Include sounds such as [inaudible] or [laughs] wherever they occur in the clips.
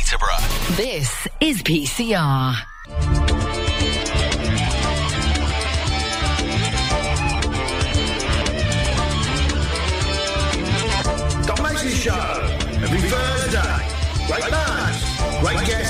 Peterborough. This is PCR. Doc Mason Show. Every Thursday. Great bands, great guests,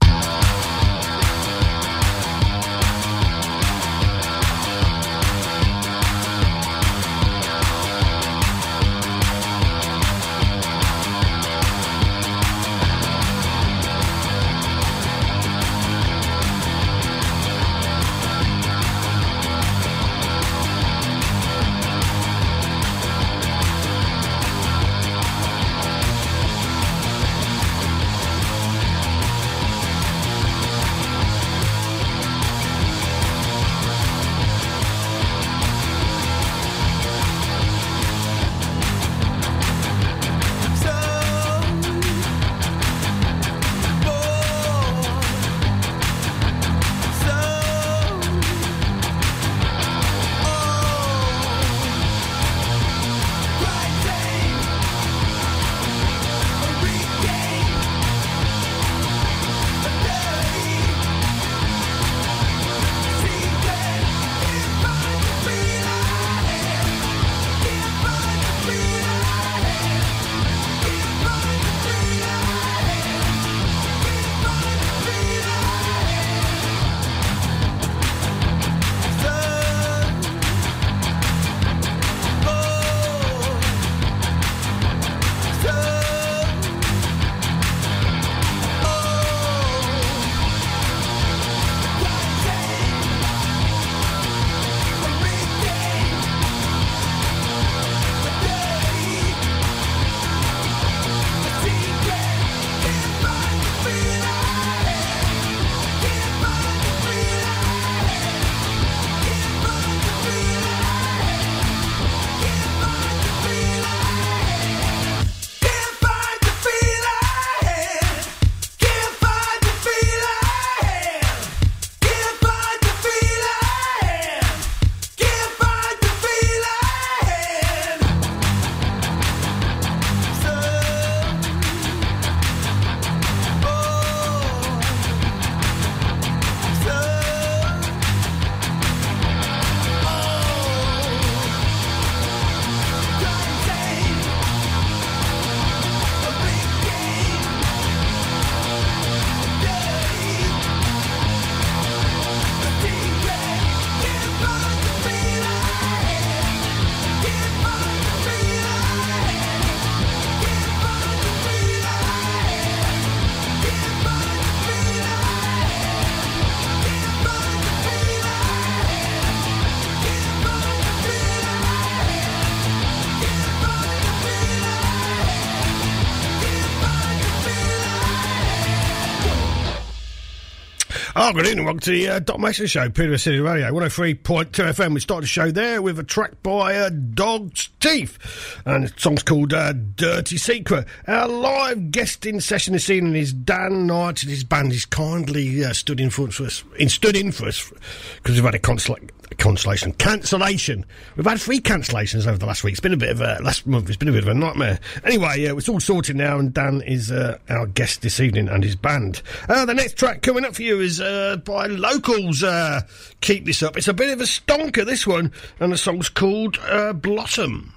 Oh, good evening. Welcome to the uh, Mason Show, Peter City Radio, 103.2 FM. We started the show there with a track by uh, Dog's Teeth, and the song's called uh, Dirty Secret. Our live guest in session this evening is Dan Knight, and his band He's kindly uh, stood in for us, in, stood in for us, because we've had a consula- consolation cancellation. We've had three cancellations over the last week. It's been a bit of a last month. It's been a bit of a nightmare. Anyway, yeah, it's all sorted now, and Dan is uh, our guest this evening and his band. Uh, the next track coming up for you is uh, by locals. Uh, keep this up. It's a bit of a stonker. This one, and the song's called uh, Blossom.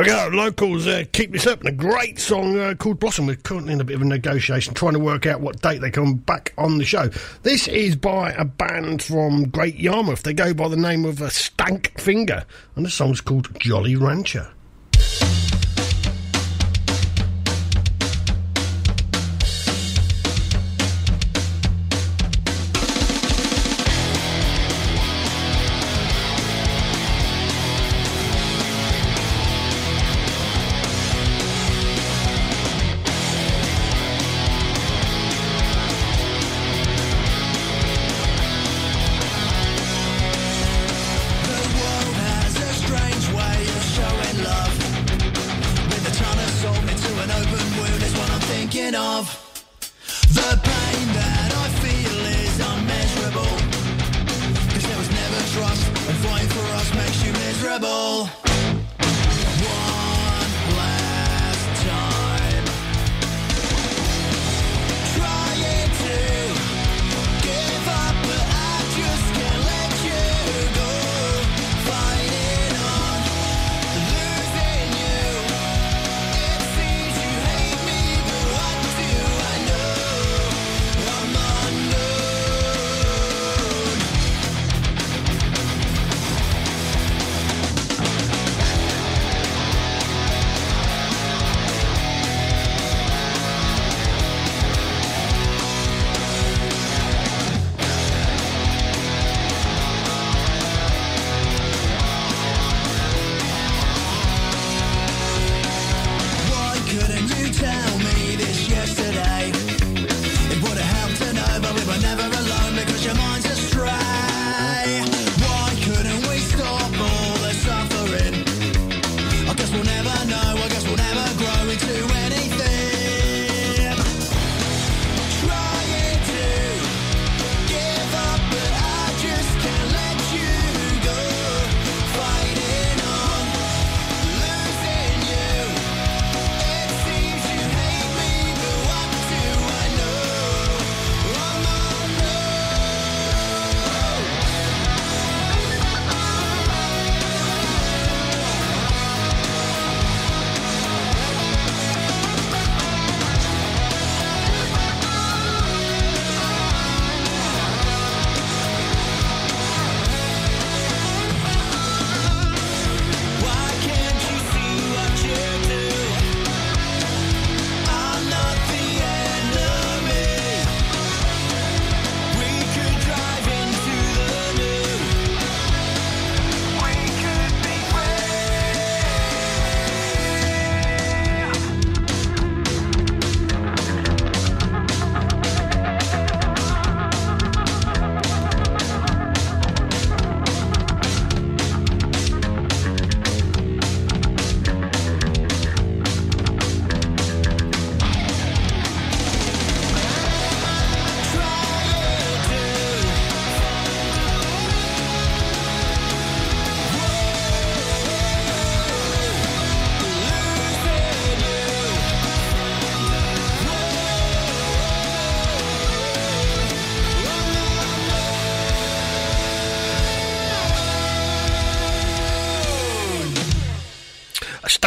We go. Locals uh, keep this up. And a great song uh, called Blossom. We're currently in a bit of a negotiation, trying to work out what date they come back on the show. This is by a band from Great Yarmouth. They go by the name of uh, Stank Finger, and the song's called Jolly Rancher.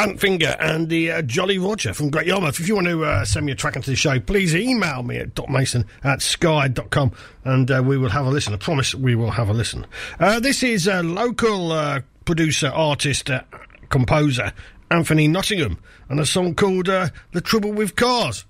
Stank Finger and the uh, Jolly Roger from Great Yarmouth. If you want to uh, send me a track into the show, please email me at docmason at sky.com and uh, we will have a listen. I promise we will have a listen. Uh, this is a local uh, producer, artist, uh, composer, Anthony Nottingham, and a song called The Trouble with Cars.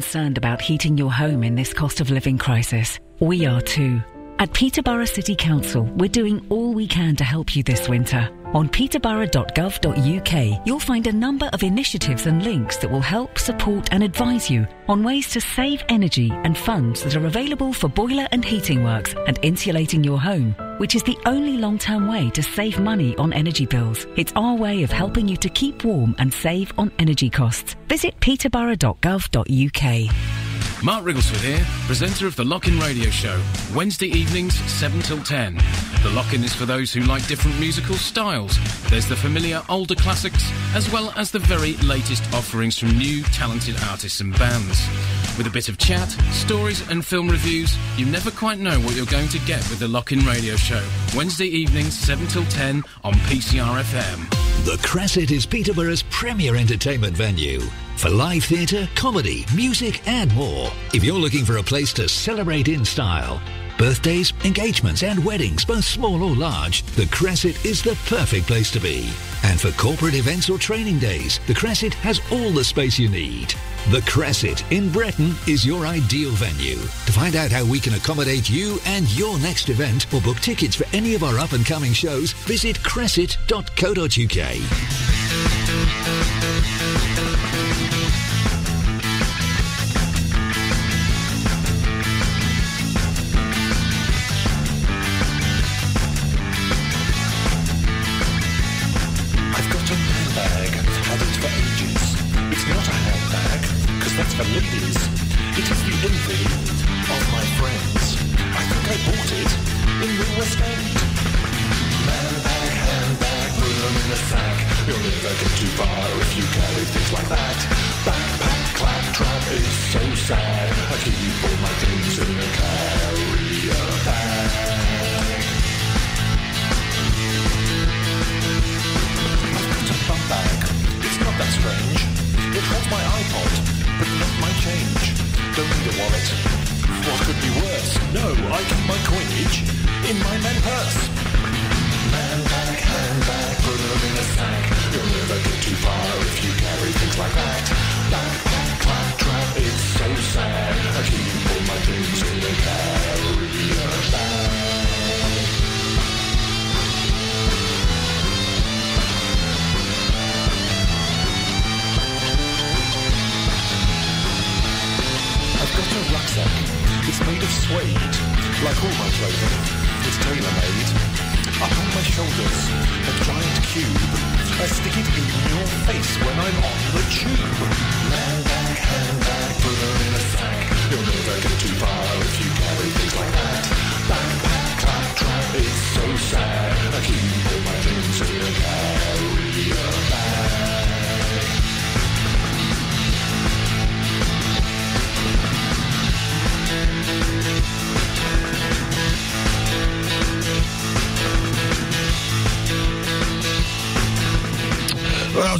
concerned about heating your home in this cost of living crisis, we are too. At Peterborough City Council, we're doing all we can to help you this winter. On peterborough.gov.uk, you'll find a number of initiatives and links that will help, support, and advise you on ways to save energy and funds that are available for boiler and heating works and insulating your home which is the only long term way to save money on energy bills. It's our way of helping you to keep warm and save on energy costs. Visit peterborough.gov.uk. Mark Rigglesford here, presenter of the Lock In Radio Show, Wednesday evenings, 7 till 10. The Lock In is for those who like different musical styles. There's the familiar older classics, as well as the very latest offerings from new, talented artists and bands. With a bit of chat, stories, and film reviews, you never quite know what you're going to get with the Lock In Radio Show, Wednesday evenings, 7 till 10 on PCR FM. The Cresset is Peterborough's premier entertainment venue for live theatre, comedy, music, and more. If you're looking for a place to celebrate in style, birthdays, engagements, and weddings, both small or large, the Cresset is the perfect place to be. And for corporate events or training days, the Cresset has all the space you need. The Cresset in Bretton is your ideal venue. To find out how we can accommodate you and your next event or book tickets for any of our up and coming shows, visit cresset.co.uk.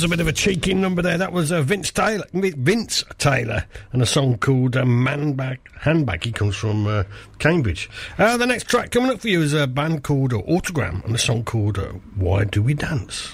was a bit of a cheeky number there. That was uh, Vince Taylor, Vince Taylor, and a song called uh, "Man Bag Handbag." He comes from uh, Cambridge. Uh, the next track coming up for you is a band called uh, Autogramm, and a song called uh, "Why Do We Dance."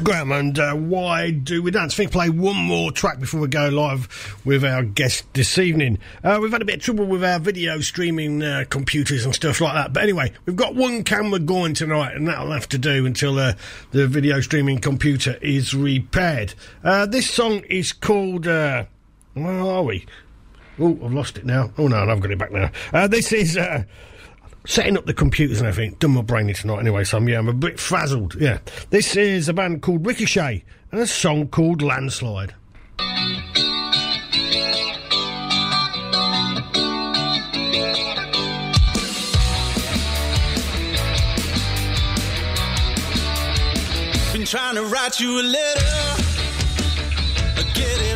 Autogramm and uh, Why Do We Dance? I think play one more track before we go live with our guest this evening. Uh, we've had a bit of trouble with our video streaming uh, computers and stuff like that. But anyway, we've got one camera going tonight, and that'll have to do until uh, the video streaming computer is repaired. Uh, this song is called. Uh, where are we? Oh, I've lost it now. Oh no, I've got it back now. This is setting up the computers and everything. Done my brainy tonight anyway, so I'm, yeah, I'm a bit frazzled. Yeah, this is a band called Ricochet and a song called Landslide. Been trying to write you a letter, get it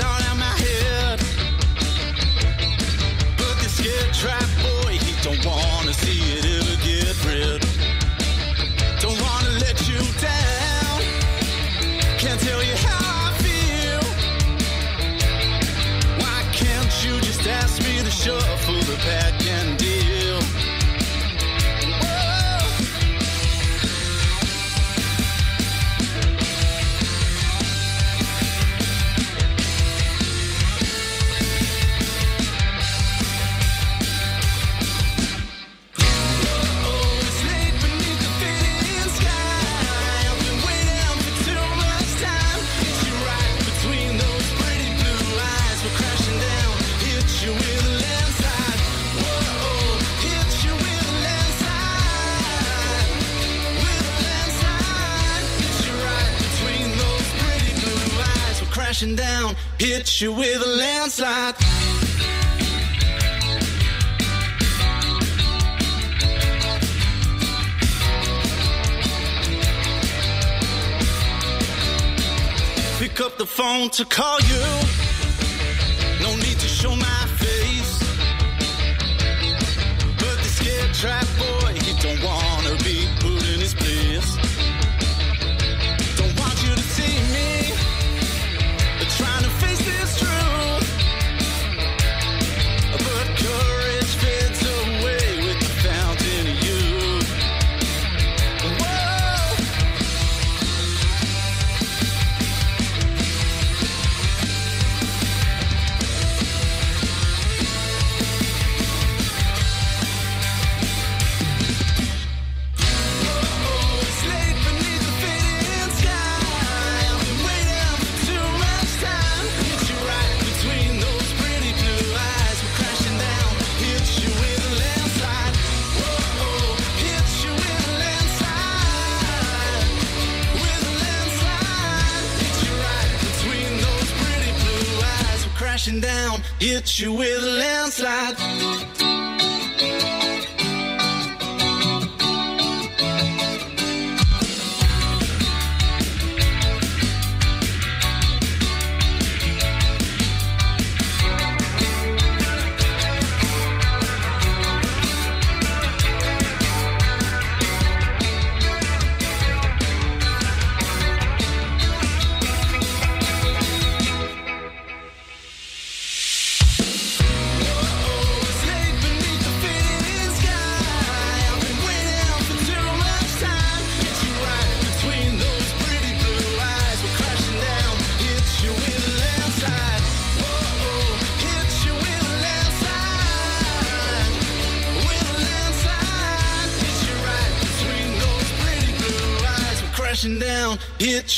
Crashing down, hit you with a landslide. Pick up the phone to call you. No need to show my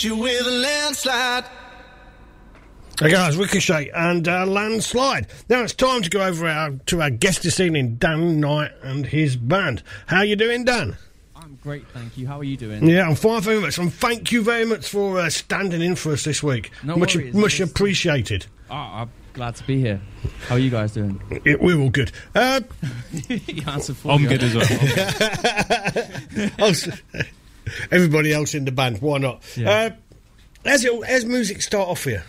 you with a landslide. Hey guys, Ricochet and uh, Landslide. Now it's time to go over our, to our guest this evening, Dan Knight and his band. How are you doing, Dan? I'm great, thank you. How are you doing? Yeah, I'm fine very much. And thank you very much for uh, standing in for us this week. No much worries. much It's- appreciated. Oh, I'm glad to be here. How are you guys doing? It, we're all good. Uh, [laughs] you answered for I'm you. good as well. [laughs] [laughs] everybody else in the band, why not? Yeah. Uh, how's, it, how's music start off for you?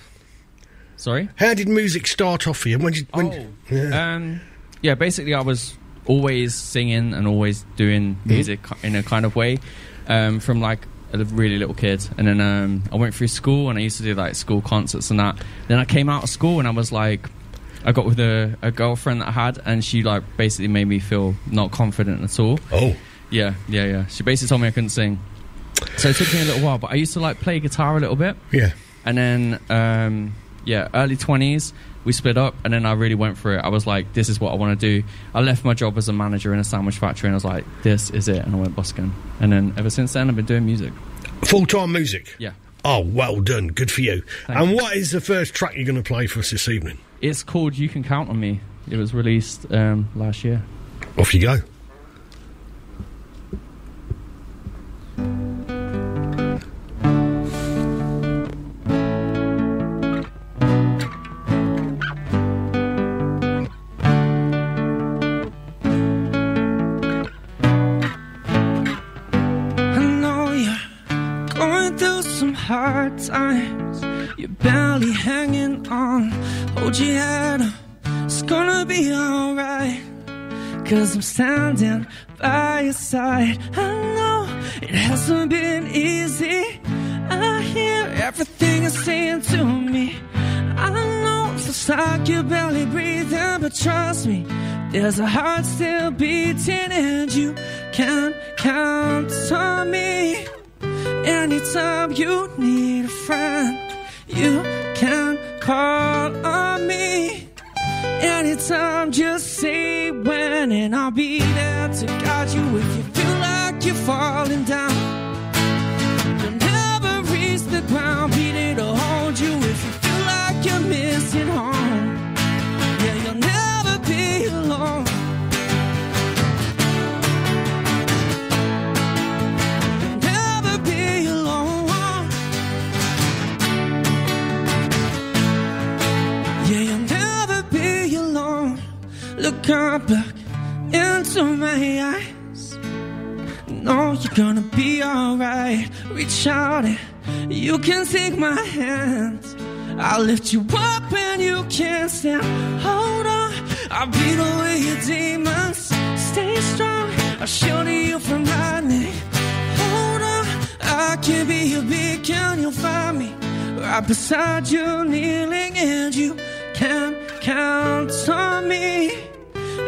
Sorry? How did music start off for you? When did, when, Oh, yeah. um, yeah. Basically, I was always singing and always doing Mm-hmm. music in a kind of way um, from like a really little kid, and then um, I went through school and I used to do like school concerts and that. Then I came out of school and I was like, I got with a, a girlfriend that I had, and she like basically made me feel not confident at all. Oh. Yeah, yeah, yeah. She basically told me I couldn't sing. So it took me a little while, but I used to like play guitar a little bit. Yeah. And then, um, yeah, early 20s, we split up, and then I really went for it. I was like, this is what I want to do. I left my job as a manager in a sandwich factory, and I was like, this is it. And I went busking. And then ever since then, I've been doing music. Full time music. Yeah. Oh, well done. Good for you. Thank and you. what is the first track you're going to play for us this evening? It's called You Can Count on Me. It was released um, last year. Off you go. Hard times. You're barely hanging on. Hold your head up. It's gonna be alright. Cause I'm standing by your side. I know it hasn't been easy. I hear everything you're saying to me. I know it feels like you're barely breathing, but trust me, there's a heart still beating, and you can count on me. Anytime you need a friend, you can call on me. Anytime, just say when, and I'll be there to guide you if you feel like you're falling down. Up, look into my eyes. Know you're gonna be alright. Reach out and you can take my hand. I'll lift you up and you can't stand. Hold on, I'll beat away your demons. Stay strong, I'll shield you from lightning. Hold on, I can be your beacon. You'll find me right beside you, kneeling, and you can count on me.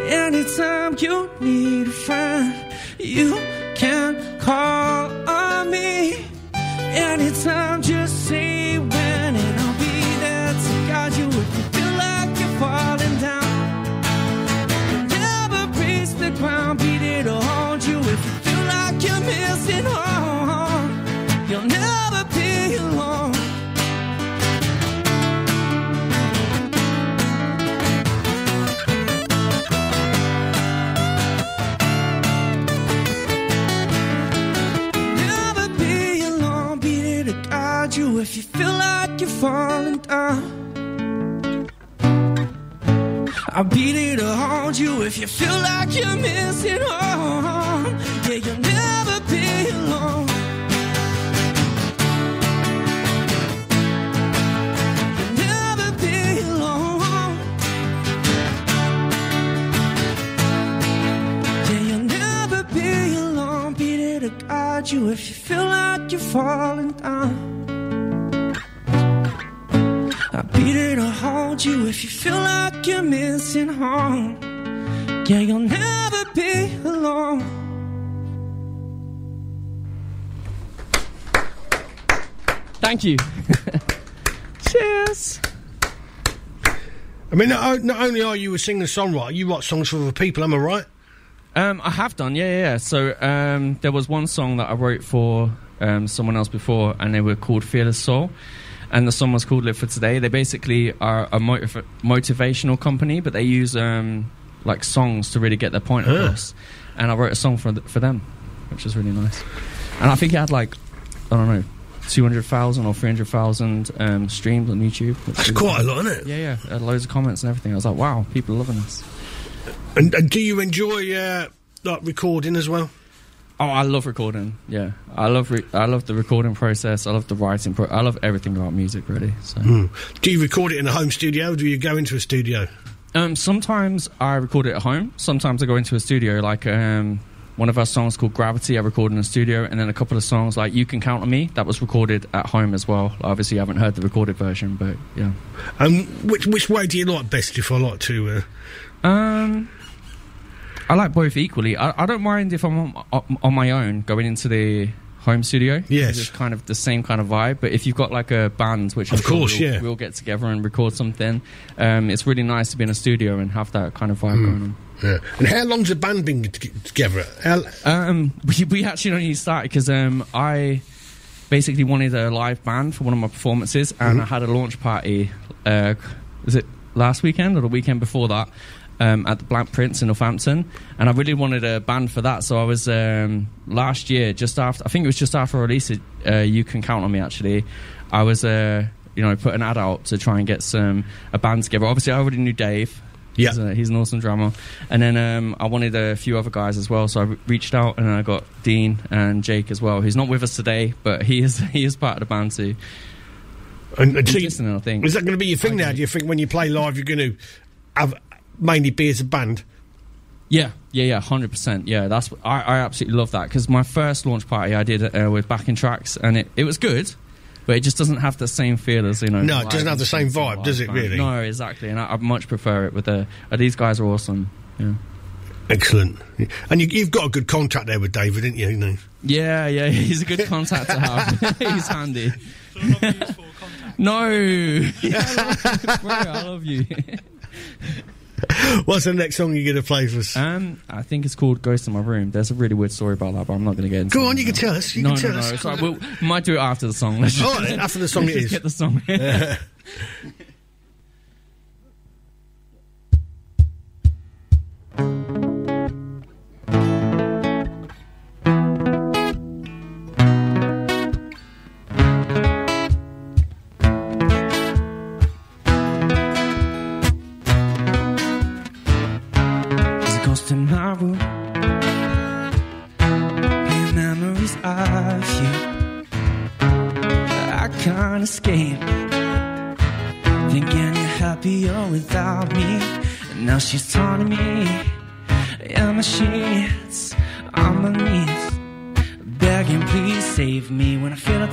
Anytime you need a friend, you can call on me. Anytime, just say when, and I'll be there to guide you if you feel like you're falling down. Never reach the ground, be there to hold you if you feel like you're missing home. If you feel like you're falling down. I'll be there to hold you if you feel like you're missing home. Yeah, you'll never be alone. You'll never be alone. Yeah, you'll never be alone. Be there to guide you if you feel like you're falling down. I'll be there to hold you if you feel like you're missing home. Yeah, you'll never be alone. Thank you. [laughs] Cheers. I mean, not, not only are you a singer songwriter, you write songs for other people, am I right? Um, I have done, yeah, yeah. yeah. So um, there was one song that I wrote for um, someone else before, and they were called Fearless Soul. And the song was called Live for Today. They basically are a motiv- motivational company, but they use um, like songs to really get their point across. And I wrote a song for th- for them, which was really nice. And I think it had like I don't know, two hundred thousand or three hundred thousand um, streams on YouTube. That's quite a lot, isn't it? Yeah, yeah. It had loads of comments and everything. I was like, wow, people are loving this. And, and do you enjoy uh, like recording as well? Oh, I love recording. Yeah, I love re- I love the recording process. I love the writing. Pro- I love everything about music, really. So, Hmm. Do you record it in a home studio or do you go into a studio? um, sometimes I record it at home. Sometimes I go into a studio. Like um, one of our songs called Gravity, I recorded in a studio, and then a couple of songs like You Can Count on Me that was recorded at home as well. Obviously, I haven't heard the recorded version, but yeah. And which which way do you like best? If I like to, uh, Um, I like both equally. I, I don't mind if I'm on, on my own going into the home studio. Yes. it's kind of the same kind of vibe. But if you've got like a band, which Of I'm sure course, we'll, yeah. we'll get together and record something. Um, it's really nice to be in a studio and have that kind of vibe Hmm. going on. Yeah. And how long's the band been t- together? How, Um, we, we actually only started because um, I basically wanted a live band for one of my performances, and Mhm. I had a launch party. Uh, was it last weekend or the weekend before that? Um, at the Black Prince in Northampton, and I really wanted a band for that. So I was um, last year, just after I think it was just after I released it. Uh, you can count on me. Actually, I was uh, you know put an ad out to try and get some a band together. Obviously, I already knew Dave. Yeah. He's, a- he's an awesome drummer. And then um, I wanted a few other guys as well, so I re- reached out and I got Dean and Jake as well, who's not with us today, but he is [laughs] he is part of the band too. and, and so you- listening, I think. is that going to be your thing now? Do you think when you play live, you're going to have mainly be as a band? Yeah, yeah, yeah, hundred percent. Yeah, that's I, I absolutely love that because my first launch party I did uh, with backing tracks, and it, it was good, but it just doesn't have the same feel as you know. No, it doesn't have the same instruments vibe, live does it, really? No, exactly, and I, I much prefer it with the. Uh, these guys are awesome. Yeah. Excellent. And you, you've got a good contact there with David, didn't you? you know? Yeah, yeah, [laughs] he's a good contact to have. [laughs] [laughs] he's handy. no, yeah, I love, bro, I love you. [laughs] What's the next song you're going to play for us? Um, I think it's called "Ghost in My Room." There's a really weird story about that, but I'm not going to get into. Go on, you now. can tell us. You no, can tell no, us. no. It's we'll, we might do it after the song. Let's right, then, after the song [laughs] let's it just is. Get the song. There's [laughs]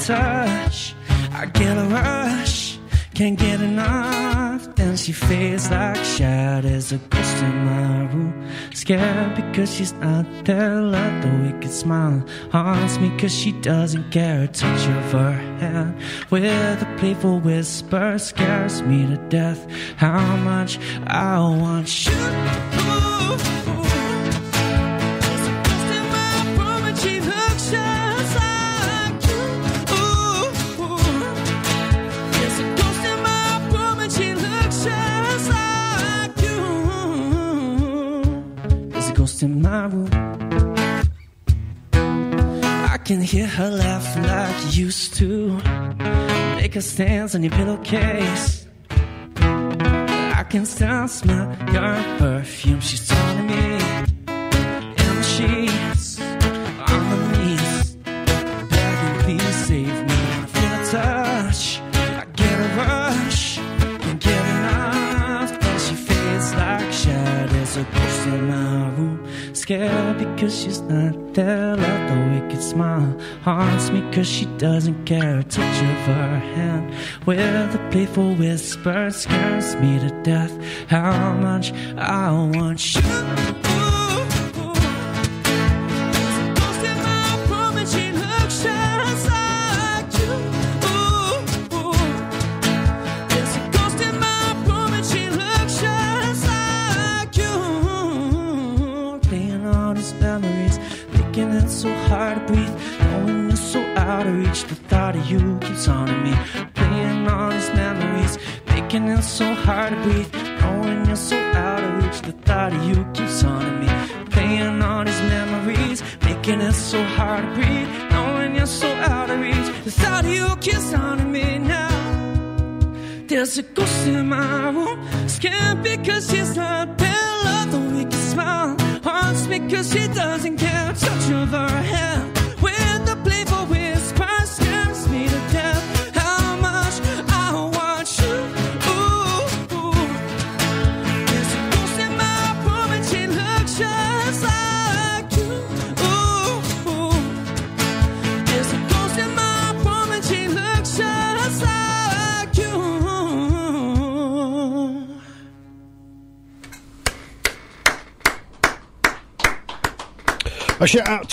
touch. I get a rush, can't get enough. Then she fades like shadows, a ghost in my room. Scared because she's not there. Love the wicked smile haunts me because she doesn't care. A touch of her hand with a playful whisper scares me to death. How much I want you. Ghost in my room. I can hear her laugh like you used to. Make her stands on your pillowcase. I can smell your perfume. She's telling me Scared because she's not there. Let the wicked smile haunts me because she doesn't care. A touch of her hand with a playful whisper scares me to death. How much I want you.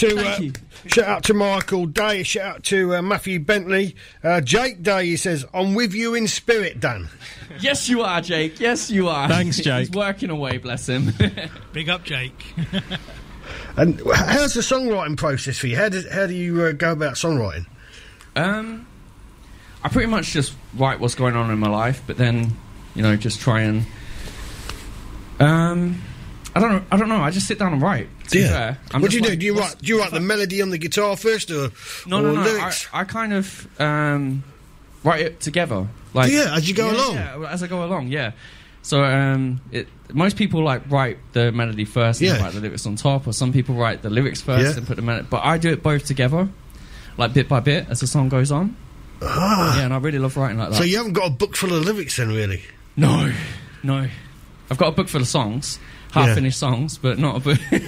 To uh, you. shout out to Michael Day. Shout out to uh, Matthew Bentley. Uh, Jake Day. He says, "I'm with you in spirit, Dan." Yes, you are, Jake. Yes, you are. Thanks, He's Jake. working away, bless him. [laughs] Big up, Jake. [laughs] And how's the songwriting process for you? How do how do you uh, go about songwriting? Um, I pretty much just write what's going on in my life, but then you know just try and um, I don't know. I don't know. I just sit down and write. To be fair, what do you do? like, Do you write? Do you write the melody on the guitar first, or No, or no, no. I, lyrics? I kind of um, write it together. Like Yeah, as you go Yeah, along. Yeah, as I go along. Yeah. So um, it, most people like write the melody first and Yeah. write the lyrics on top, or some people write the lyrics first Yeah. and put the melody. But I do it both together, like bit by bit as the song goes on. Ah. Yeah, and I really love writing like that. So you haven't got a book full of lyrics, then, really? No, no. I've got a book full of songs, half Yeah. finished songs, but not a book, [laughs] Yeah,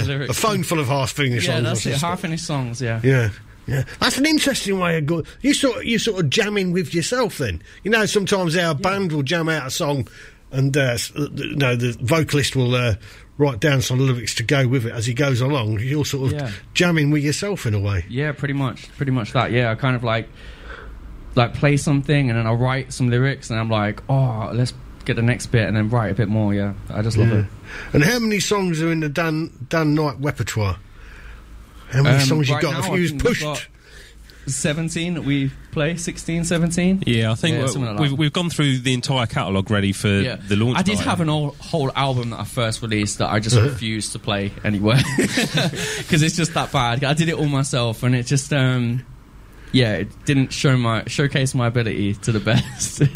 of lyrics. a phone full of half-finished Yeah, songs. that's it. Half finished songs. Yeah. Yeah. Yeah, that's an interesting way of going. You sort of, you sort of jamming with yourself. Then you know sometimes our band will jam out a song, and uh, uh, you know the vocalist will uh, write down some lyrics to go with it as he goes along. You're sort of Yeah. jamming with yourself in a way. Yeah, pretty much, pretty much that. Yeah, I kind of like like play something and then I write some lyrics and I'm like, oh, let's get the next bit and then write a bit more. Yeah, I just love Yeah. it. And how many songs are in the Dan Dan Knight repertoire? How many Um, songs you right got? now, If you was we've pushed, got 17 that we play, 16, 17. Yeah, I think Yeah, like we've, we've gone through the entire catalogue ready for Yeah. the launch. I did night. have an whole, whole album that I first released that I just Uh-huh. refused to play anywhere [laughs] [laughs] because it's just that bad. I did it all myself, and it just um, yeah, it didn't show my showcase my ability to the best. [laughs]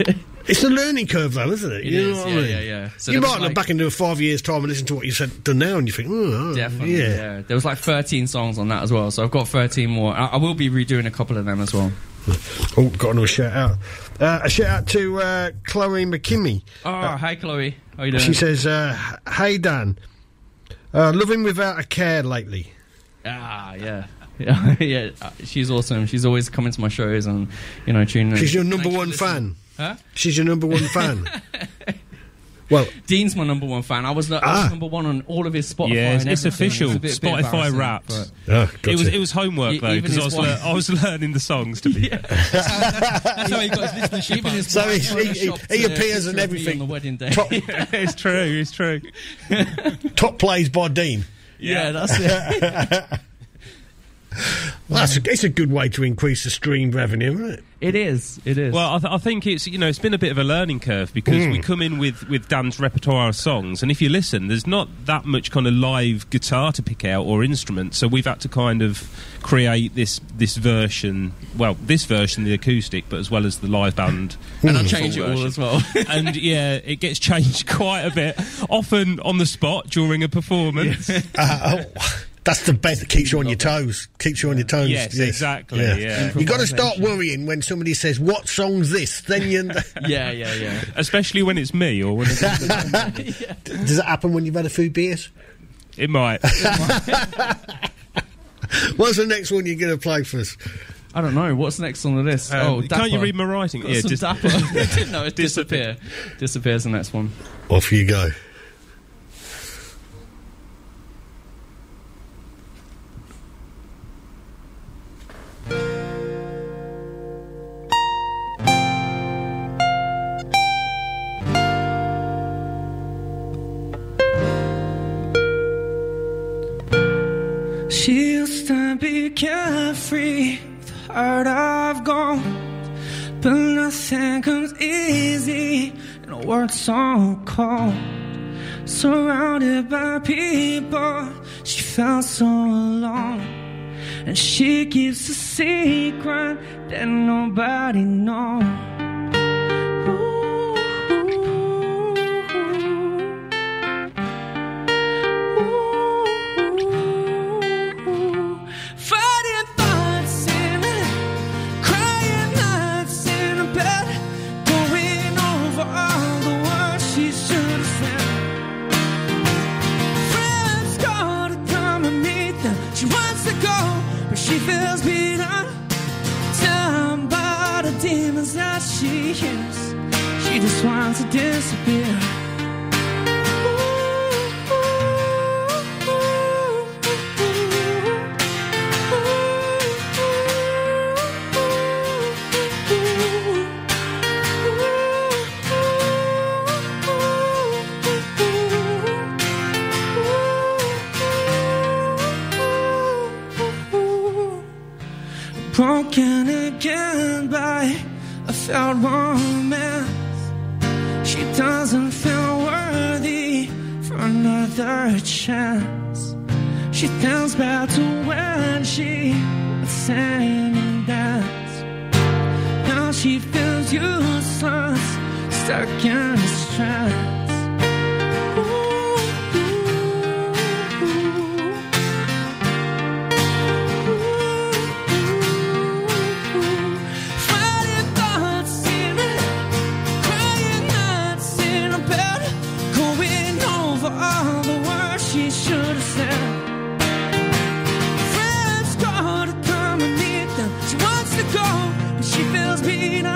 it's a learning curve, though, isn't it? It you is, know what yeah, I mean? yeah, yeah. So you might look like- back into five years' time and listen to what you said done now, and you think, oh, oh, Definitely, yeah. yeah. There was like 13 songs on that as well, so I've got 13 more. I, I will be redoing a couple of them as well. Oh, got another shout out. Uh, a shout out to uh, Chloe McKinney. Oh, hi Chloe, how you doing? She says, uh, "Hey Dan, uh, living without a care lately." Ah, yeah. [laughs] Yeah, yeah, uh, she's awesome. She's always coming to my shows and, you know, tuning in. She's your number Thanks one fan. Huh? She's your number one fan. [laughs] well, Dean's my number one fan. I was, I was Ah. number one on all of his Spotify. Yeah, it's, and it's everything. official. It's a bit- bit Spotify embarrassing, Wrapped. but- Ah, it was it was homework E- though even because I his was wife- lear- I was learning the songs to be. [laughs] That's how he got his [laughs] listenership Even his So wife he's- he- he- photoshopped he a appears and picture of me everything. on the wedding day. Top- it's true. It's true. top plays by Dean. yeah, that's it. Well, that's a, it's a good way to increase the stream revenue, isn't it? it is. It is. Well, I, th- I think it's you know it's been a bit of a learning curve because Hmm. we come in with with Dan's repertoire of songs, and if you listen, there's not that much kind of live guitar to pick out or instrument, so we've had to kind of create this this version. Well, this version, the acoustic, but as well as the live band, and I change it all version. as well. [laughs] and yeah, it gets changed [laughs] quite a bit, often on the spot during a performance. [laughs] Uh, oh, that's the best that keeps you on your toes. Keeps you on your toes. Yes, exactly, yeah. You've got to start worrying when somebody says, "What song's this?" Then you. [laughs] yeah, yeah, yeah. [laughs] Especially when it's me or when it's, [laughs] Does it happen when you've had a few beers? it might. What's the next one you're going to play for us? I don't know. What's next on the list? Um, oh, can't you read my writing? Got Yeah, some dis- Dapper. no, it's disappear. Disappears the next one. Off you go. She used to be carefree with a heart of gold. But nothing comes easy in a world so cold. Surrounded by people, she felt so alone. And she keeps a secret that nobody knows. patience. She just wants to disappear. broken again failed romance. She doesn't feel worthy for another chance. She thinks back to when she sing and dance. Now she feels useless, stuck in a stress. She feels beaten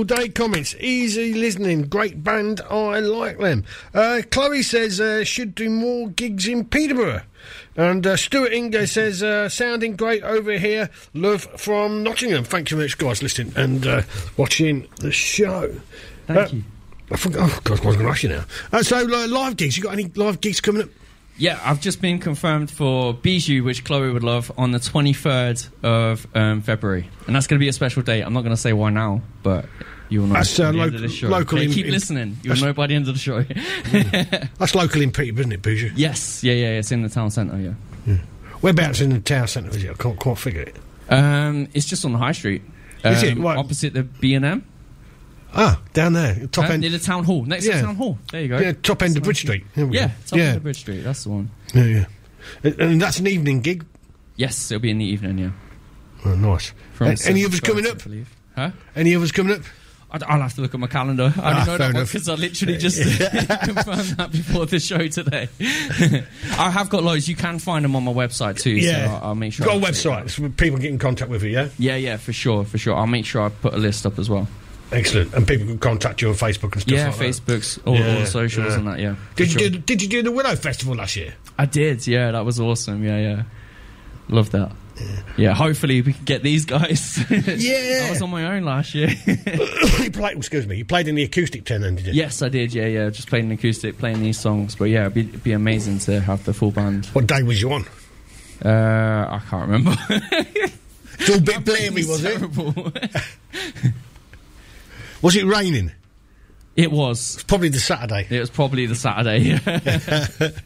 Michael Day comments, easy listening, great band, I like them. Uh, Chloe says, uh, should do more gigs in Peterborough. And uh, Stuart Ingo says, uh, sounding great over here, love from Nottingham. Thank you very much, guys, listening and uh, watching the show. Thank Uh, you. I forgot, oh, God, I was going to ask you now. Uh, so, uh, live gigs, you got any live gigs coming up? Yeah, I've just been confirmed for Bijou, which Chloe would love, on the 23rd of um, February. And that's going to be a special date. I'm not going to say why now, but you'll know That's, uh, by the end of the show. local Okay, in- keep in- listening. You'll know by the end of the show. [laughs] That's local in Peterborough, isn't it, Bijou? yes, yeah, yeah, it's in the town centre, yeah. Whereabouts in the town centre is it? I can't quite figure it. Um, it's just on the high street. Is it? Um, Right. Opposite the B&M. Ah, down there, top Uh, end. near the town hall. Next to the town hall. There you go. Yeah, top end of Bridge Street. Yeah, go. top yeah. end of Bridge Street. That's the one. Yeah, yeah. And- And that's an evening gig. Yes, it'll be in the evening, yeah. Oh, nice. From any 7:30, others coming up? Huh? Any others coming up? I'd- I'll have to look at my calendar. I Ah, only know that one because I literally just [laughs] [laughs] confirmed that before the show today. [laughs] I have got loads. You can find them on my website too. Yeah. so I'll, I'll make sure. Got a I- website so people get in contact with you, yeah? Yeah, yeah, for sure, for sure. I'll make sure I put a list up as well. Excellent. And people can contact you on Facebook and stuff yeah, like that. Facebook's all, all the socials and that. Yeah. Did you, sure. do, did you do the Willow Festival last year? I did. Yeah, that was awesome. Yeah, yeah. Love that. Yeah, hopefully we can get these guys. [laughs] Yeah. I was on my own last year. [coughs] you played, excuse me, you played in the acoustic tent then, did you? yes, I did. Yeah, yeah. Just playing acoustic, playing these songs. But yeah, it'd be, it'd be amazing to have the full band. What day was you on? Uh, I can't remember. It's all a bit [laughs] blurry, was it? [laughs] Was it raining? It was. Probably the Saturday. It was probably the Saturday. [laughs]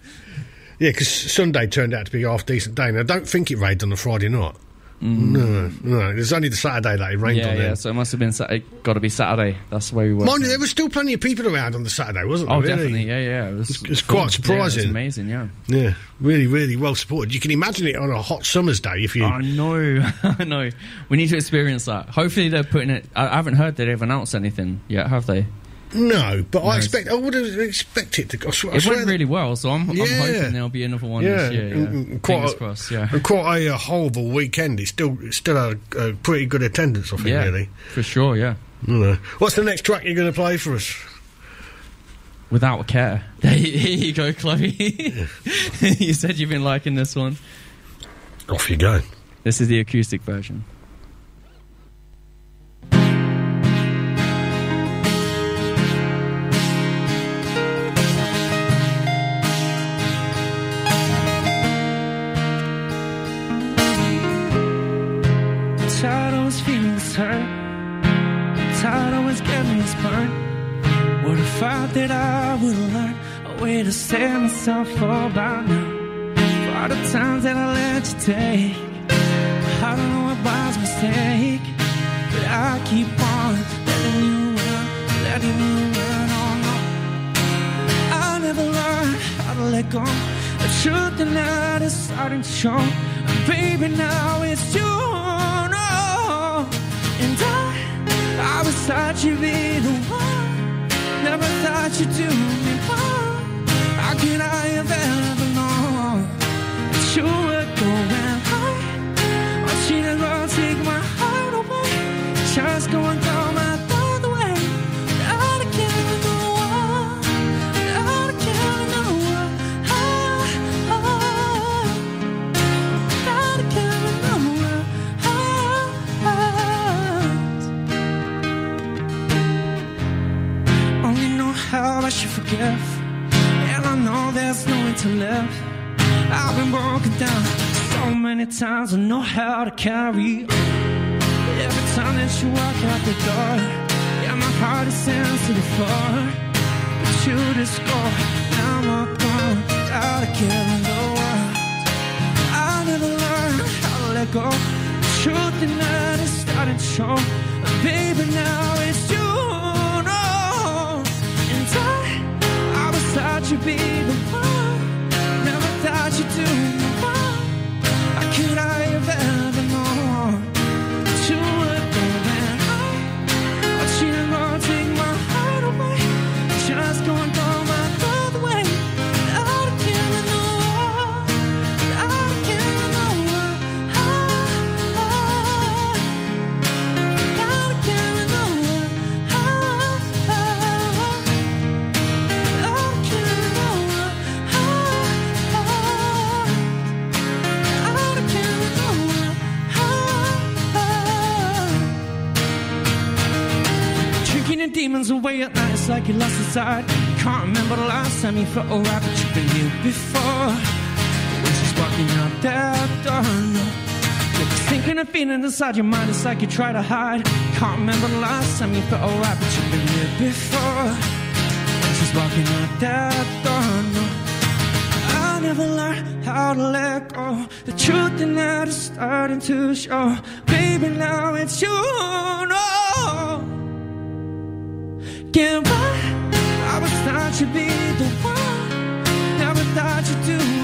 Yeah, because Sunday turned out to be a half decent day, and I don't think it rained on the Friday night. No, no, it was only the Saturday that it rained Mm. yeah, on yeah. then. So it must have been. Sa- got to be Saturday. That's the way we were. Mind you, there was still plenty of people around on the Saturday, wasn't there? Oh, really? definitely. Yeah, yeah. It was, It's, quite Yeah, surprising. it was amazing. Yeah. Yeah, really, really well supported. You can imagine it on a hot summer's day if you. I know. [laughs] I know. We need to experience that. Hopefully, they're putting it. I, I haven't heard that they've announced anything yet, have they? No, but I expect. I would have expected to. I swear, It went really well, so I'm, I'm hoping there'll be another one Yeah, this year. Yeah. and- and quite Fingers a- crossed. Yeah. [laughs] quite a, uh, horrible weekend. It's still still a, a pretty good attendance, I think. yeah. Really. For sure. Yeah. No. What's the next track you're going to play for us? Without a care. [laughs] Here you go, Chloe. [laughs] you said you've been liking this one. Off you go. This is the acoustic version. This hurt. Always getting this burn. What if I that I would learn a way to save myself all by now? For all the times that I let you take, I don't know what was mistake, but I keep on letting you run, letting you run on. I never learned how to let go. The truth tonight is starting to show. And baby, now it's you. I was thought you'd be the one. Never thought you'd do me wrong. How could I have ever known that you would going hide? Or she go take my heart away. Just go and I should forgive. And I know there's no way to live. I've been broken down so many times. I know how to carry on. Every time that you walk out the door, yeah, my heart is stands to the floor. But you just go, now I'm all gone, out of in the world. I never learned how to let go. The truth in that is starting to show. Baby, now thought you'd be the one. Never thought you'd do demons away at night, it's like you lost inside. Can't remember the last time you felt alright, but you've been here before. When she's walking out that door, no. You're thinking and feeling inside your mind, it's like you try to hide. Can't remember the last time you felt alright, but you've been here before. She's walking out that door, no. I never learned how to let go. The truth in that is starting to show. Baby, now it's you. No. Get right. I was thought you'd be the one. Never thought you'd do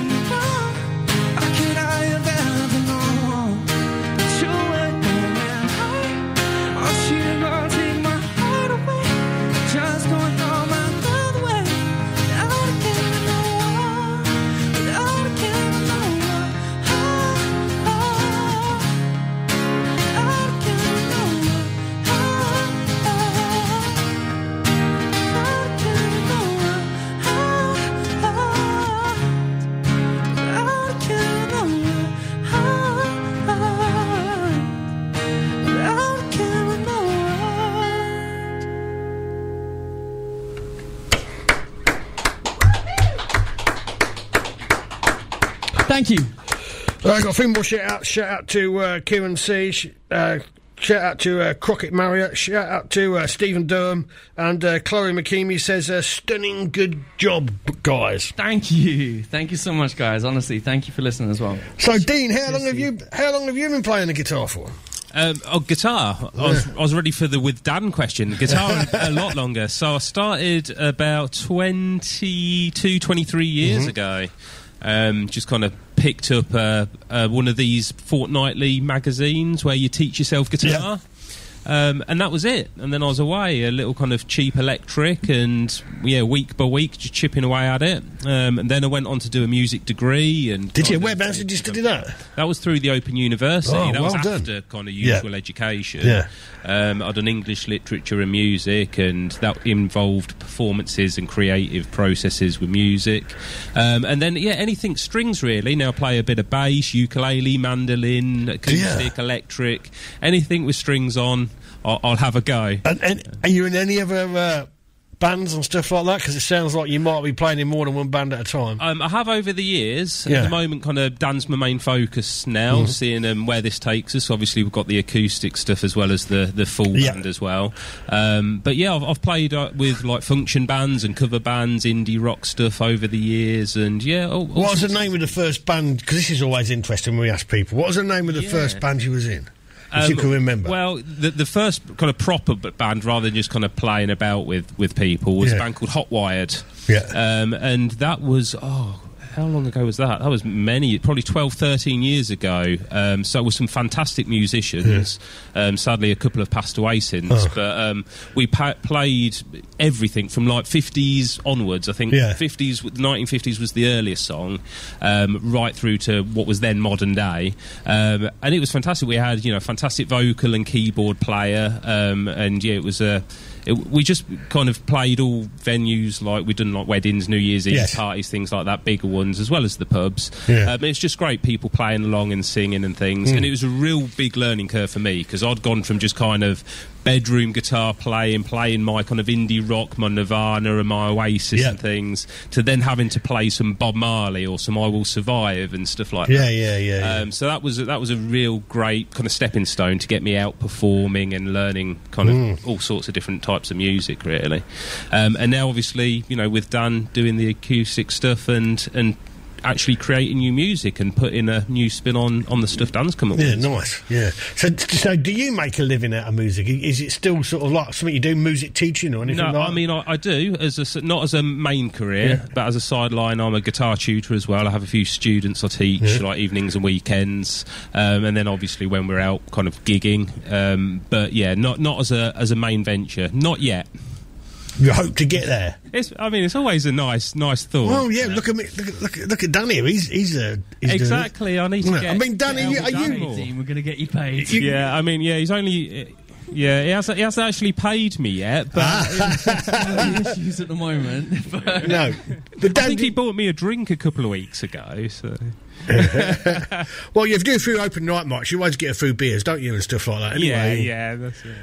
Thank you. Uh, I got a few more shout out. Shout out to uh, Kieran C. Sh- uh, shout out to uh, Crockett Marriott. Shout out to uh, Stephen Durham. And uh, Chloe McKeamy says, uh, stunning good job, guys. Thank you. Thank you so much, guys. Honestly, thank you for listening as well. So, Dean, how long have you how long have you been playing the guitar for? Um, oh, guitar. I, was, I was ready for the with Dan question. Guitar [laughs] a lot longer. So I started about 22, 23 years Mhm. ago. Um, just kind of picked up uh, uh, one of these fortnightly magazines where you teach yourself guitar. um, and that was it. And then I was away, a little kind of cheap electric, and yeah, week by week, just chipping away at it. Um, and then I went on to do a music degree. And Did you? Whereabouts did you study that? That was through the Open University. Oh, that was well done. after kind of Yeah. usual education. Yeah. Um, I'd done English literature and music, and that involved performances and creative processes with music. Um, and then, yeah, anything strings really. Now I play a bit of bass, ukulele, mandolin, acoustic, electric, anything with strings on. I'll, I'll have a go. And, and are you in any other uh, bands and stuff like that? Because it sounds like you might be playing in more than one band at a time. Um, I have over the years. Yeah. At the moment, kind of Dan's my main focus now, Mhm. seeing um, where this takes us. Obviously, we've got the acoustic stuff as well as the the full Yeah. band as well. Um, but yeah, I've, I've played uh, with like function bands and cover bands, indie rock stuff over the years, and yeah. all- all What was the name of the first band? Because this is always interesting when we ask people. What was the name of the Yeah. first band you was in? If you Um, can remember. Well, the, the first kind of proper band, rather than just kind of playing about with, with people, was Yeah. a band called Hotwired. Yeah. Um, and that was, oh, how long ago was that? That was many, probably 12, 13 years ago. Um, so with some fantastic musicians. Um, sadly, a couple have passed away since. Oh. But um, we pa- played everything from like 50s onwards. I think Yeah. 50s, the 1950s was the earliest song, um, right through to what was then modern day, um, and it was fantastic. We had you know fantastic vocal and keyboard player, um, and yeah, it was a. It, we just kind of played all venues like we've done like weddings, New Year's Eve Yes. parties, things like that, bigger ones as well as the pubs. Yeah. Um, it's just great people playing along and singing and things, Mm. and it was a real big learning curve for me because I'd gone from just kind of bedroom guitar playing, playing my kind of indie rock, my Nirvana and my Oasis Yeah. and things, to then having to play some Bob Marley or some I Will Survive and stuff like Yeah, that. yeah, yeah, yeah. Um, so that was a, that was a real great kind of stepping stone to get me out performing and learning kind of Mm. all sorts of different types of music, really. Um, and now, obviously, you know, with Dan doing the acoustic stuff and and actually creating new music and putting a new spin on on the stuff Dan's come up Yeah, with. nice. Yeah. So, so do you make a living out of music? Is it still sort of like something you do, music teaching or anything No, like I mean I, I do as a, not as a main career, Yeah. but as a sideline. I'm a guitar tutor as well. I have a few students I teach Yeah. like evenings and weekends, um, and then obviously when we're out, kind of gigging. Um, but yeah, not not as a as a main venture, not yet. You hope to get there. It's, I mean, it's always a nice nice thought. Well, yeah. Look at me. Look at look look at Dan here. He's he's, a he's doing exactly. I need to. Yeah, Get, I mean, Danny, Get you, are with you? Danny, team, We're going to get you paid. yeah, I mean, yeah, he's only. Yeah, he hasn't, he hasn't actually paid me yet, but ah. [laughs] [laughs] issues at the moment. [laughs] But No, but I think he bought me a drink a couple of weeks ago. So well, you do a few open night mics. You always get a few beers, don't you, and stuff like that. yeah, Anyway, yeah, that's it.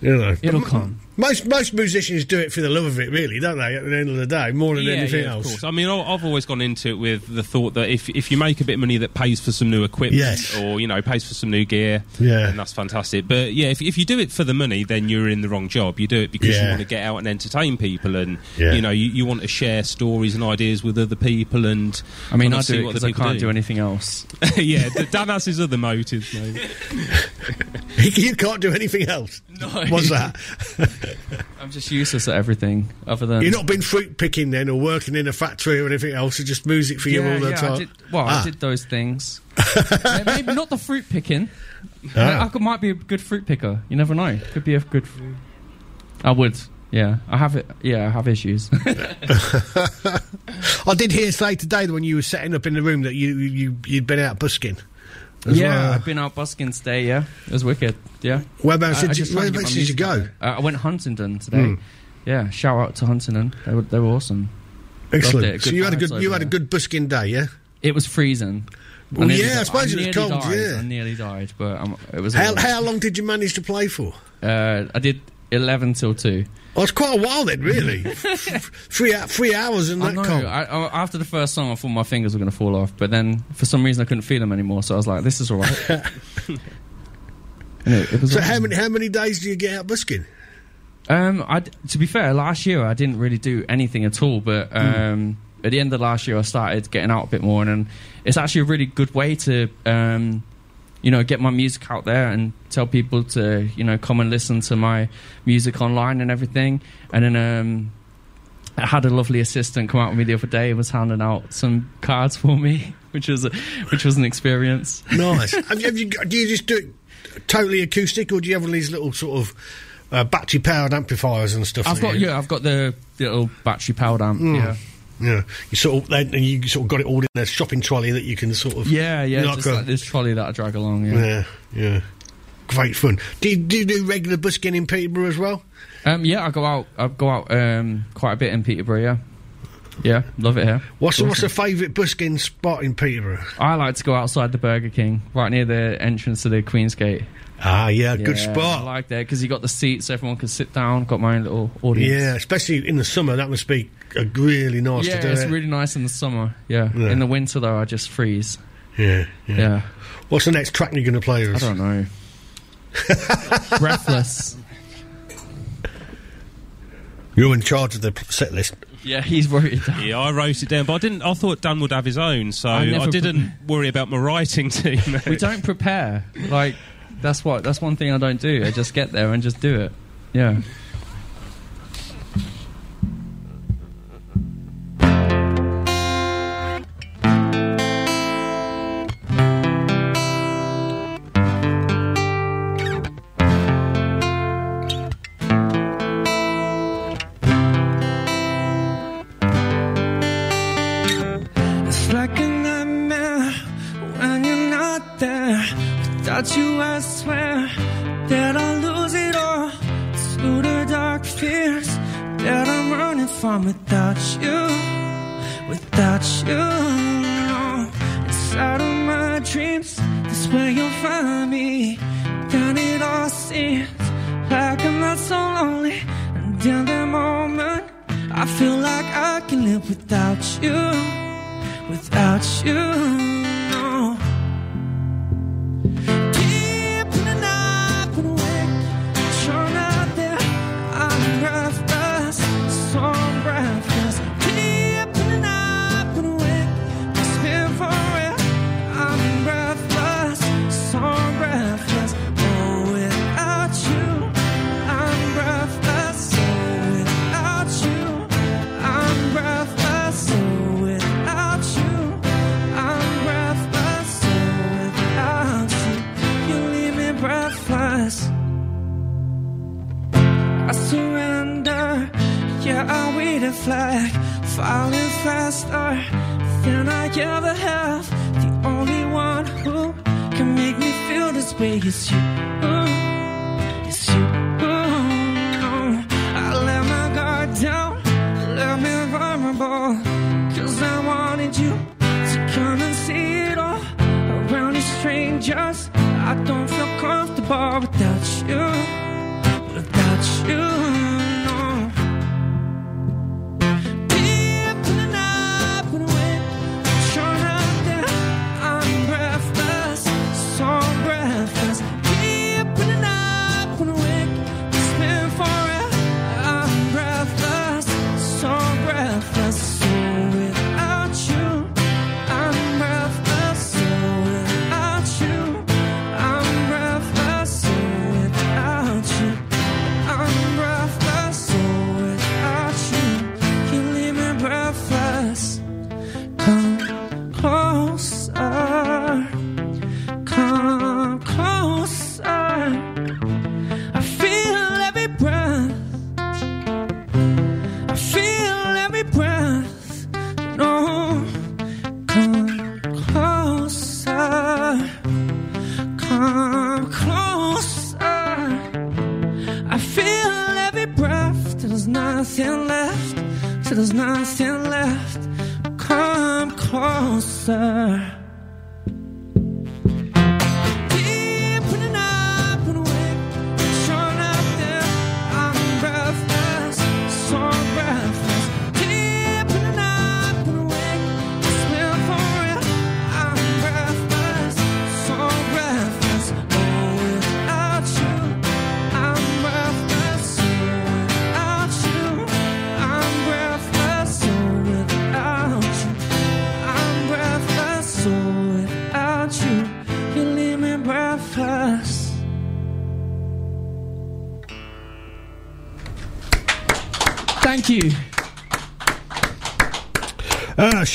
You know, It'll come. Most most musicians do it for the love of it, really, don't they? At the end of the day, more than yeah, anything yeah, else. Of course. I mean, I- I've always gone into it with the thought that if if you make a bit of money that pays for some new equipment, Yes. or you know pays for some new gear, Yeah. then that's fantastic. But yeah, if if you do it for the money, then you're in the wrong job. You do it because you want to get out and entertain people, and Yeah. you know you, you want to share stories and ideas with other people. And I mean, I do it because I can't do anything else. [laughs] yeah, D- Dan has his other motives, mate. [laughs] you can't do anything else. No. What's that? [laughs] [laughs] I'm just useless at everything other than. You're not been fruit picking then, or working in a factory or anything else. It's just music for you yeah, all the yeah, time. I did, well, Ah. I did those things. [laughs] Yeah, Maybe not the fruit picking. Ah. I, could, might be a good fruit picker. You never know. Could be a good. Fruit. I would. Yeah, I have it. Yeah, I have issues. [laughs] I did hear say today that when you were setting up in the room that you you you'd been out busking. As yeah, well. I've been out busking today. Yeah, it was wicked. Yeah. Whereabouts I- I did you- just tried to get whereabouts did you go? Uh, I went Huntingdon today. Hmm. Yeah, shout out to Huntingdon. They were they were awesome. Excellent. So you had a good you had a good busking day, yeah. It was freezing. Well, yeah, I di- suppose it was cold, died. yeah. I nearly died, but um, it was. How how long did you manage to play for? Uh, I did eleven till two. Oh, it's quite a while then, really. [laughs] three three hours and I that know. I, I, after the first song, I thought my fingers were going to fall off, but then for some reason I couldn't feel them anymore. So I was like, "This is all right." [laughs] And it, it so all how many how many days do you get out busking? Um, I to be fair, last year I didn't really do anything at all, but Hmm. um, at the end of last year I started getting out a bit more, and, then it's actually a really good way to, um, you know, get my music out there and tell people to, you know, come and listen to my music online and everything. And then um, I had a lovely assistant come out with me the other day, and was handing out some cards for me, [laughs] which was a, which was an experience. Nice. [laughs] have you, have you do you just do it totally acoustic, or do you have of these little sort of uh, battery powered amplifiers and stuff? I've got you- yeah, I've got the little battery powered amp. Mm. Yeah. Yeah, you sort of then you sort of got it all in a shopping trolley that you can sort of Yeah, yeah, like just a- like this trolley that I drag along. Yeah. yeah, yeah. Great fun. Do you, do you do regular busking in Peterborough as well? Um, yeah, I go out. I go out um, quite a bit in Peterborough. Yeah, yeah, love it here. What's Awesome. what's the favourite busking spot in Peterborough? I like to go outside the Burger King, right near the entrance to the Queensgate. Ah, yeah, good spot. I like that because you got the seats, everyone can sit down. Got my own little audience. Yeah, especially in the summer, that must be really nice yeah, to do. it's it. really nice in the summer. Yeah. Yeah. in the winter though, I just freeze. yeah, yeah, Yeah. What's the next track you're going to play? I don't know. [laughs] Breathless. You're in charge of the set list. Yeah, he's worried. [laughs] Yeah, I wrote it down, but I didn't. I thought Dan would have his own, so I I, didn't worry about my writing [laughs] team. we don't prepare. Like that's what that's one thing I don't do. I just get there and just do it. Yeah.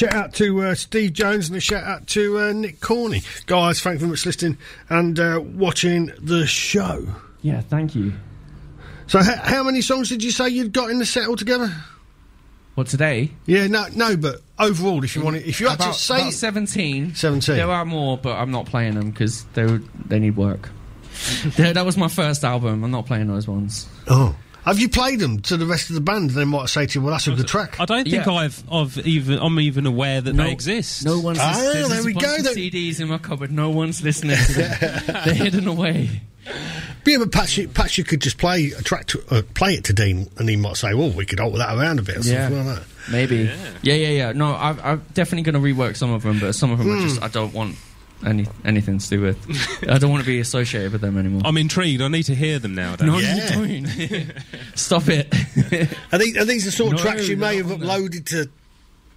Shout out to uh, Steve Jones and a shout out to uh, Nick Corney. Guys, thank you very much for listening and uh, watching the show. Yeah, thank you. So, h- how many songs did you say you'd got in the set altogether? What today? Yeah, no, no, but overall, if you want, it, if you had about, to say about seventeen. 17. There are more, but I'm not playing them because they would- they need work. [laughs] Yeah, that was my first album. I'm not playing those ones. Oh. Have you played them to the rest of the band? They might say to you, "Well, that's a good track." I don't think Yeah. I've, I've even I'm even aware that No- they exist. No one's. Ah, there's there a we bunch go, of then. CDs in my cupboard. No one's listening to them. [laughs] They're hidden away. Yeah, but perhaps you, perhaps you could just play a track to uh, play it to Dean, and he might say, "Well, we could alter that around a bit or Yeah. something like that." Maybe. Yeah, yeah, yeah. No, I've, I'm definitely going to rework some of them, but some of them I just I don't want any anything to do with. I don't want to be associated with them anymore. I'm intrigued. I need to hear them now. Don't no, Yeah. you don't. Stop it. Are these, are these the sort of No, tracks you may have not on uploaded to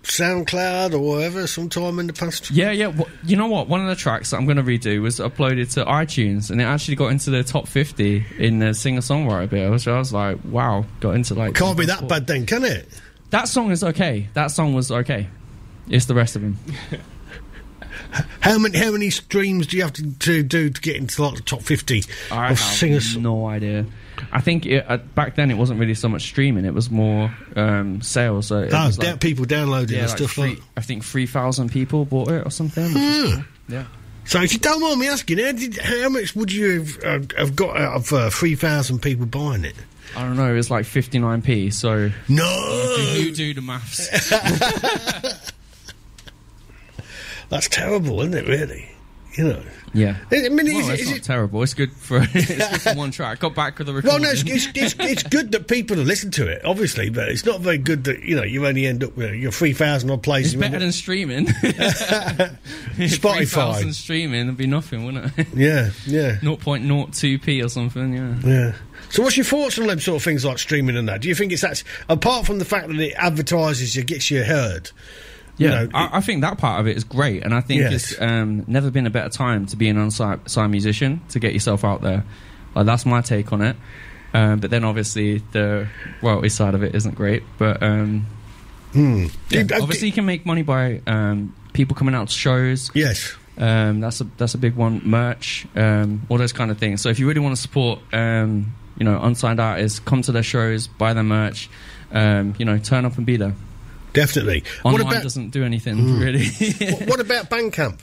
SoundCloud or whatever sometime in the past? Yeah, yeah. wh- You know what? One of the tracks that I'm going to redo was uploaded to iTunes, and it actually got into the top 50 in the singer-songwriter bit. Which I was like, wow, got into like. Can't be that bad then, can it? That song is okay. That song was okay. It's the rest of them. [laughs] How many how many streams do you have to, to do to get into like the top fifty I of have singers? no idea. I think it, uh, back then it wasn't really so much streaming; it was more um, sales. So Oh, was like- people downloading yeah, and like stuff three, like. I think three thousand people bought it or something. Hmm. cool. Yeah. So, if you don't mind me asking, how, did, how much would you have, uh, have got out of uh, three thousand people buying it? I don't know. It was like fifty nine p. So No, Do you do the maths. [laughs] that's terrible, isn't it? Really, you know. Yeah. I mean, Well, it- it's is not it? terrible. It's good for [laughs] it's good for [laughs] one track. Got back with the Well, no, it's, it's, it's, it's good that people have listened to it, obviously, but it's not very good that you know you only end up with your three thousand odd plays. It's better than streaming. [laughs] Spotify. 3,000 streaming would be nothing, wouldn't it? Yeah, yeah, 0.02p or something, yeah. yeah. So, what's your thoughts on them sort of things like streaming and that? Do you think it's that apart from the fact that it advertises you, gets you heard? You Yeah, know, I, I think that part of it is great, and I think Yes. it's um, never been a better time to be an unsigned musician to get yourself out there. Like that's my take on it. Um, but then obviously the royalty side of it isn't great. But um, Hmm. yeah, Do you- uh, obviously you can make money by um, people coming out to shows. Yes. Um, that's a that's a big one. Merch, um, all those kind of things. So if you really want to support, um, you know, unsigned artists, come to their shows, buy their merch. Um, you know, turn up and be there. Definitely. Online what about doesn't do anything Mm. really. what, what about Bandcamp?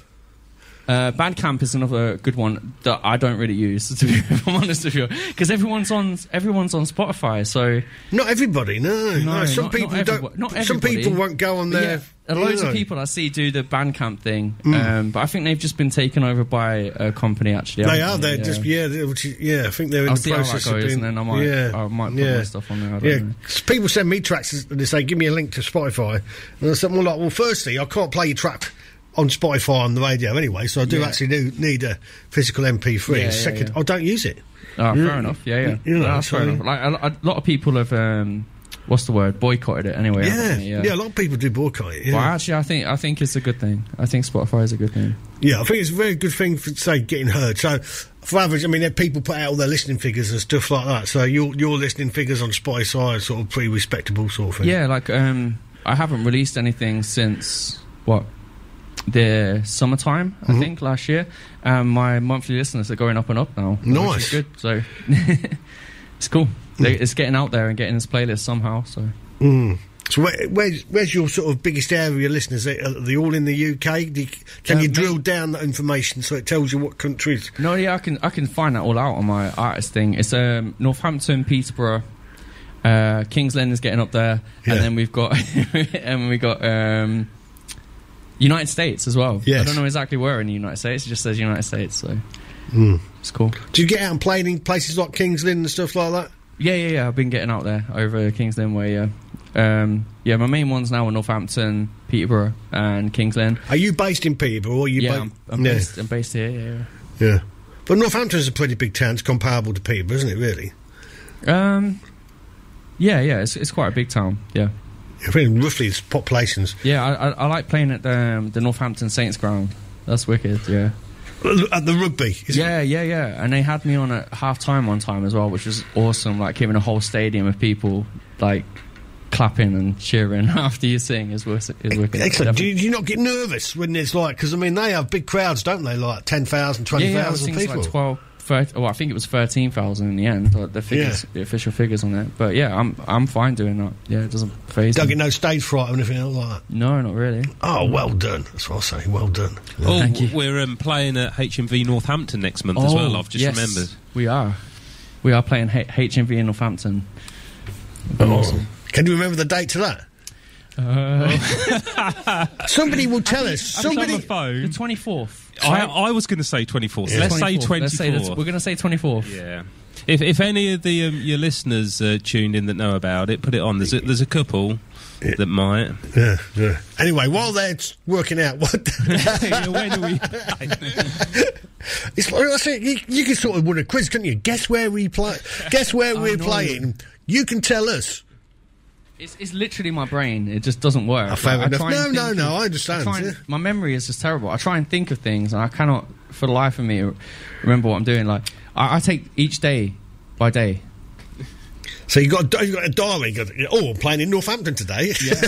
Uh, Bandcamp is another good one that I don't really use, [laughs] to be if I'm honest with you, because everyone's on everyone's on Spotify. So not everybody, no, no. Some not- people not don't- Not some people won't go on there, Yeah, loads know. of people I see do the Bandcamp thing, Mm. um, but I think they've just been taken over by a company. Actually, They are. Just yeah. Which is- yeah, I think they're in I'll the see how that process of goes, being. and then I might- yeah, I might put yeah. my stuff on there, I don't yeah, people send me tracks and they say, "Give me a link to Spotify," and I said, "Well, like, well, firstly, I can't play your track." On Spotify on the radio anyway, so I do Yeah. actually do need a physical MP3. Yeah, yeah, second, yeah. I don't use it. Oh, You- fair enough. Yeah, yeah. You know, No, that's fair enough. Like a, a lot of people have, um, what's the word, boycotted it anyway. Yeah, haven't yeah, a lot of people do boycott it. Yeah. Well, actually, I think I think it's a good thing. I think Spotify is a good thing. Yeah, I think it's a very good thing for say getting heard. So for average, I mean, people put out all their listening figures and stuff like that. So your your listening figures on Spotify are sort of pretty respectable sort of thing. Yeah, like um, I haven't released anything since what the summertime, I Mhm. think last year. Um, my monthly listeners are going up and up now. Nice. good. So [laughs] it's cool. They, it's getting out there and getting this playlist somehow. So Mm. So where, where's where's your sort of biggest area of listeners? Are they all in the UK? You, can Uh, you drill down that information so it tells you what countries? No, yeah, I can I can find that all out on my artist thing. It's um, Northampton, Peterborough, uh, Kings Lynn is getting up there, Yeah. and then we've got [laughs] and we got um, United States as well. I don't know exactly where in the United States. It just says United States, so Mm. it's cool. Do you get out and play in places like Kings Lynn and stuff like that? Yeah, yeah, yeah. I've been getting out there over Kings Lynn way. Yeah, um, yeah. My main ones now are Northampton, Peterborough, and Kings Lynn. Are you based in Peterborough? Or are you yeah, ba- I'm, I'm, Yeah. based, I'm based here. Yeah, yeah. Yeah. But Northampton's a pretty big town. It's comparable to Peterborough, isn't it? Really? Um, yeah, yeah. It's it's quite a big town. Yeah. Roughly it's populations. Yeah, I, I, I like playing at the, um, the Northampton Saints ground. That's wicked. Yeah. At the rugby. is it? Yeah, yeah, yeah. And they had me on at half time one time as well, which was awesome. Like, giving a whole stadium of people, like, clapping and cheering [laughs] after you sing is, wis- is wicked. Excellent. Do you, do you not get nervous when there's like, because I mean, they have big crowds, don't they? Like 10,000, 20,000 yeah, yeah, I was thinking it's people. Like 12, 13, well, I think it was thirteen thousand in the end. Like the figures, the official figures on it. But yeah, I'm I'm fine doing that. Yeah, it doesn't phase Don't me. get no stage fright or anything like that. No, not really. Oh, well done. That's what I say. Well done. Oh, we're um, playing at HMV Northampton next month as well. I've just Oh, yes, remembered. We are. We are playing H- HMV in Northampton. Oh. Can you remember the date to that? Uh, [laughs] Somebody will tell us. Somebody. the 24th. I, I was going to say 24th. Yeah. Let's say 24th. 24th. Let's say that's- we're going to say 24th. Yeah. If, if any of the um, your listeners uh, tuned in that know about it, put it on. There's a, there's a couple that might. Yeah, yeah. Anyway, while they're working out what. [laughs] when are we? [laughs] it's like I said, you, you can sort of win a quiz, couldn't you? Guess where we play. Guess where I we're know. playing. You can tell us. It's, it's literally my brain. It just doesn't work. Oh, fair Like, I enough. try No, no, think no, of- I understand, try and- yeah. My memory is just terrible. I try and think of things, and I cannot, for the life of me, remember what I'm doing. Like I, I take each day by day. So you got a, you got a diary. You got, oh, I'm playing in Northampton today. Yeah.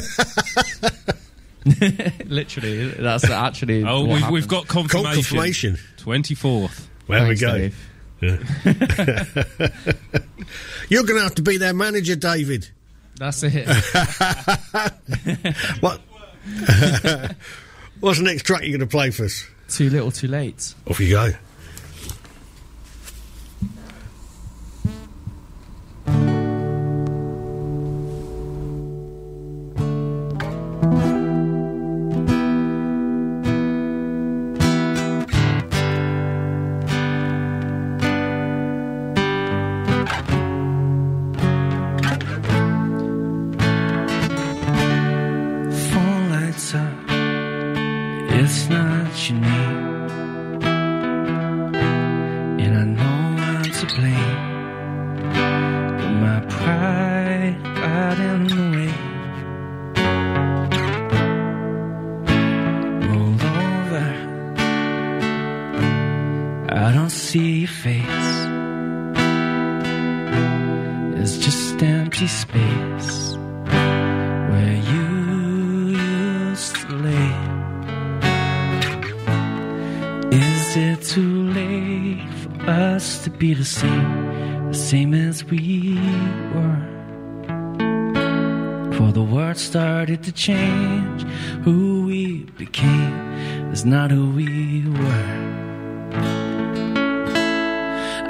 [laughs] [laughs] literally, that's actually. Oh, what we've, we've got confirmation. Confirmation. 24th. There we Thanks, go. Dave. Yeah. [laughs] You're going to have to be their manager, David. That's it. [laughs] what? [laughs] What's the next track you're going to play for us? Too little, too late. Off you go. The same, the same as we were? For the world started to change, who we became is not who we were.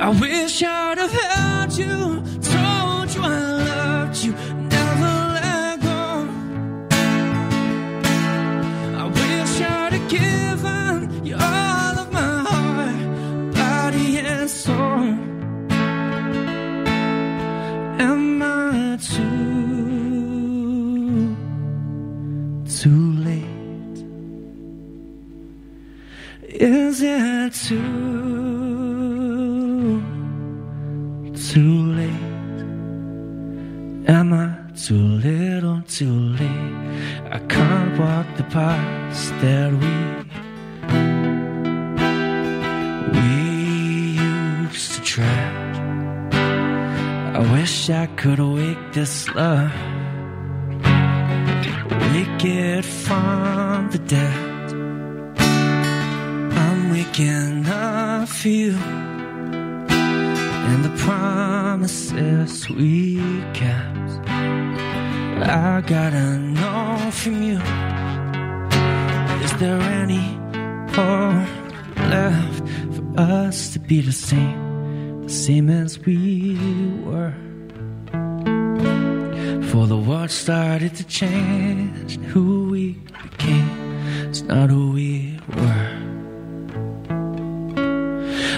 I wish I'd have held you, this love, it from the dead. I'm waking up you and the promises we kept. I gotta know from you Is there any hope left for us to be the same, the same as we were? For the world started to change, who we became is not who we were.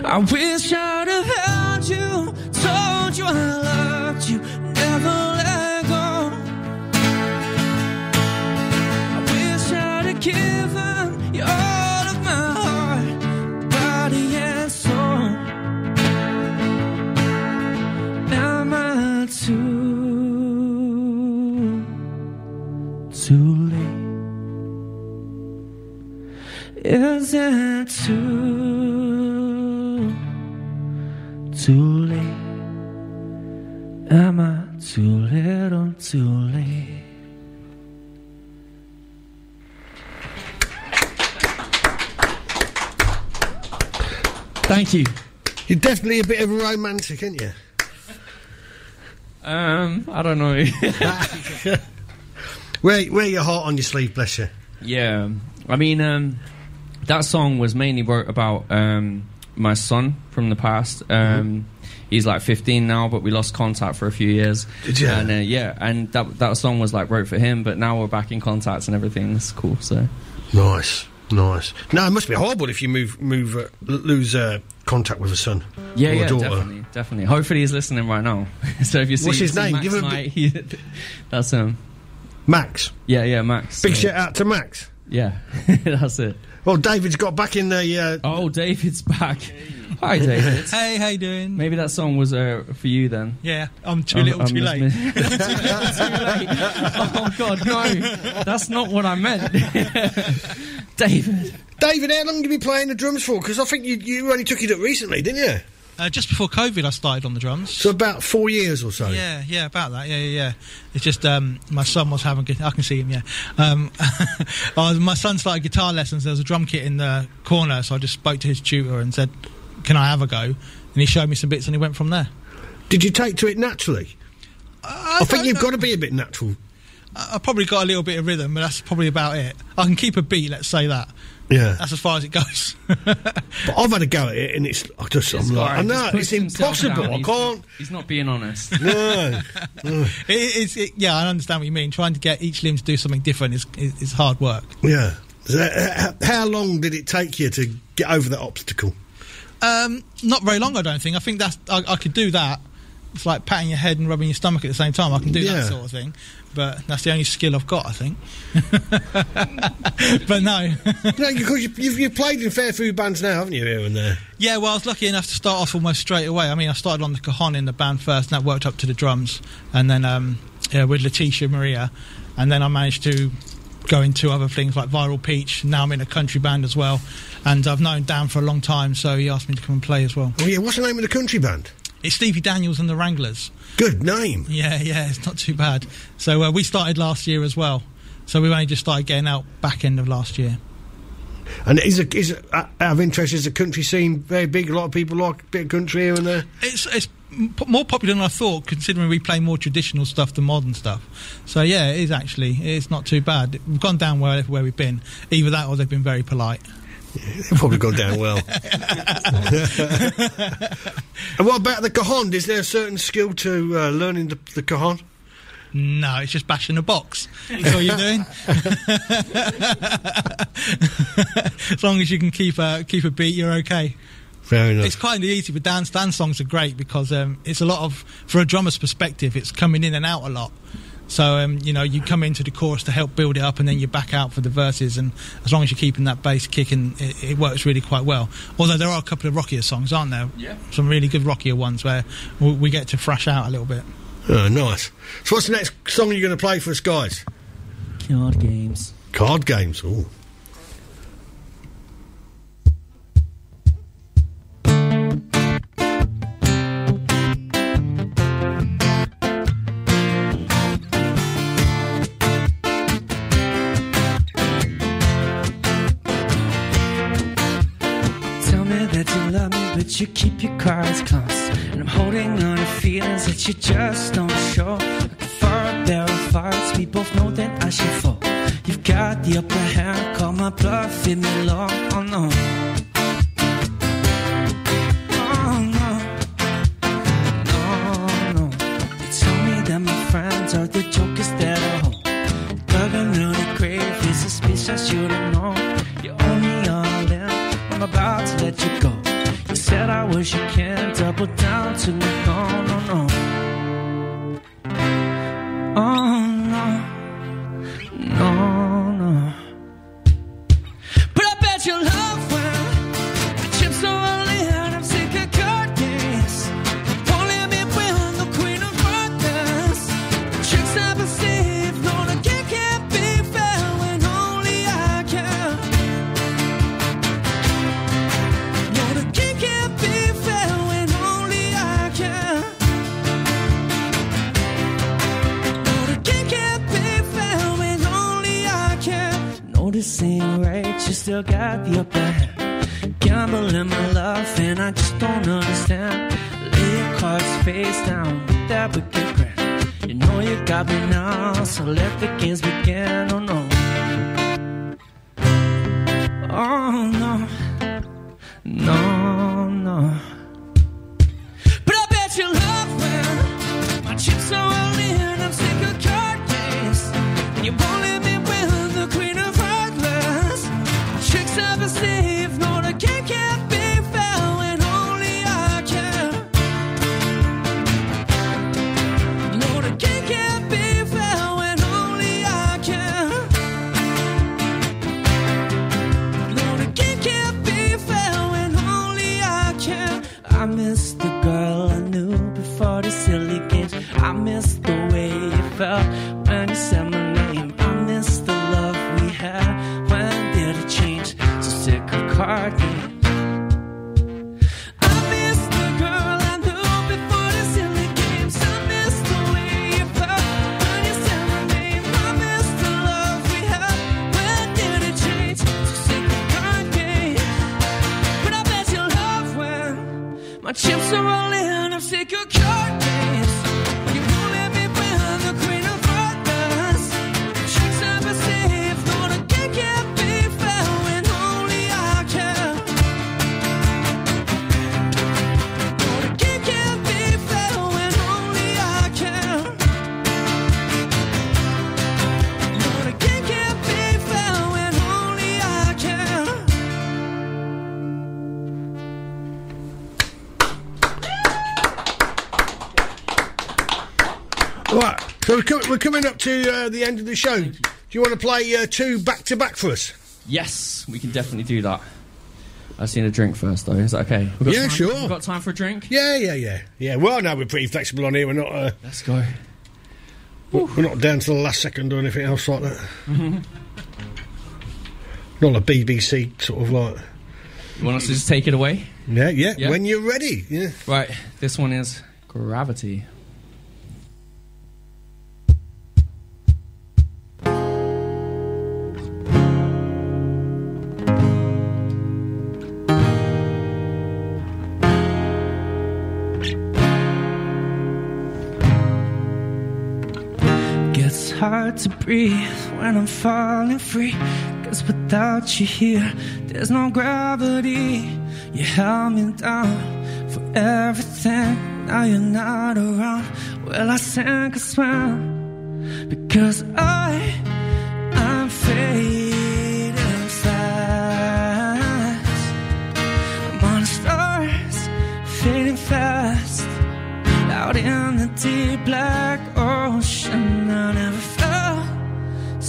I wish I'd have held you, told you I loved you, never let go. I wish I'd have given Is it too too late? Am I too little too late? Thank you. You're definitely a bit of a romantic, aren't you? Um, I don't know. [laughs] wear, wear your heart on your sleeve, bless you. Yeah, I mean, um, that song was mainly wrote about um, my son from the past. Um, He's like 15 now, but we lost contact for a few years. Did ya? And uh, yeah, and that that song was like wrote for him, but now we're back in contact and everything. It's cool. So Nice, nice. No, it must be horrible if you move, move, uh, lose uh, contact with a son yeah, or a yeah, daughter. definitely, definitely. Hopefully, he's listening right now. [laughs] so if you see, What's his see name? Max Give him a Knight, he- [laughs] that's him. Max. Yeah, yeah, Max. Big shout out to Max. Yeah, [laughs] that's it. Well, David's got back in the. Uh, oh, David's back. Hi, David. Hey, how you doing? Maybe that song was uh, for you then. Yeah, I'm too I'm- little, I'm too just late. mi- [laughs] too little, too late. Oh God, no! That's not what I meant, [laughs] David. David, how long have you been playing the drums for? Because I think you, you only took it up recently, didn't you? Uh, just before COVID, I started on the drums. So about four years or so. Yeah, yeah, about that. Yeah, yeah, yeah. It's just um, my son was having. I can see him. Yeah, um, [laughs] was- my son started guitar lessons. There was a drum kit in the corner, so I just spoke to his tutor and said, "Can I have a go?" And he showed me some bits, and he went from there. Did you take to it naturally? I, think you've got to be a bit natural. I, I probably got a little bit of rhythm, but that's probably about it. I can keep a beat. Let's say that. Yeah. That's as far as it goes. [laughs] But I've had a go at it, and it's I just This I'm like, I know it's impossible. I He's- can't. He's not being honest. No. [laughs] [laughs] it, it's, it, yeah, I understand what you mean. Trying to get each limb to do something different is, is, is hard work. Yeah. So, uh, how long did it take you to get over that obstacle? Um, not very long, I don't think. I think that's I, I could do that. It's like patting your head and rubbing your stomach at the same time. I can do Yeah. that sort of thing, but that's the only skill I've got, I think. [laughs] but no, [laughs] no, because you, you've, you've played in fair few bands now, haven't you, here and there? yeah. Well, I was lucky enough to start off almost straight away. I mean, I started on the cajon in the band first, and that worked up to the drums, and then um, yeah, with Letitia Maria, and then I managed to go into other things like Viral Peach. Now I'm in a country band as well, and I've known Dan for a long time, so he asked me to come and play as well. Oh yeah, what's the name of the country band? It's Stevie Daniels and the Wranglers. Good name. Yeah, yeah, it's not too bad. So uh, we started last year as well. So we've only just started getting out back end of last year. And is a, is a, uh, out of interest, is the country scene very big? A lot of people like a bit of country here and there. It's it's more popular than I thought, considering we play more traditional stuff than modern stuff. So yeah, it is actually. It's not too bad. We've gone down well everywhere we've been. Either that, or they've been very polite. [laughs] They've probably gone down well. [laughs] and what about the cajon? Is there a certain skill to uh, learning the, the cajon? No, it's just bashing a box. That's all you're doing. [laughs] as long as you can keep a keep a beat, you're okay. Fair enough. It's kind of easy, but dance dance songs are great because um, it's a lot of, for a drummer's perspective, it's coming in and out a lot. So um, you know, you come into the chorus to help build it up, and then you back out for the verses. And as long as you're keeping that bass kicking, it, it works really quite well. Although there are a couple of rockier songs, aren't there? Yeah. Some really good rockier ones where we, we get to thrash out a little bit. Oh, nice. So, what's the next song you're going to play for us, guys? Card games. Card games. Oh. But you keep your cards close. And I'm holding on to feelings that you just don't show. Like far barrel of farts, we both know that I should fall. You've got the upper hand, call my bluff, hit me low. Oh no. We're, coming up to uh, the end of the show. Do you want to play uh, two back to back for us? Yes, we can definitely do that. I need a drink first, though. Is that okay? We've got Yeah, time- sure. We've got time for a drink? Yeah, yeah, yeah, yeah. Well, now we're pretty flexible on here. We're not. Uh, Let's go. We're we're not down to the last second or anything else like that. [laughs] Not a BBC sort of like. You want us to just take it away? Yeah, yeah. Yeah? When you're ready. Yeah. Right, this one is Gravity. Breathe when I'm falling free. Cause without you here, there's no gravity. You held me down for everything. Now you're not around. Well, I sink or swim. Because I, I'm fading fast. I'm on fading fast. Out in the deep black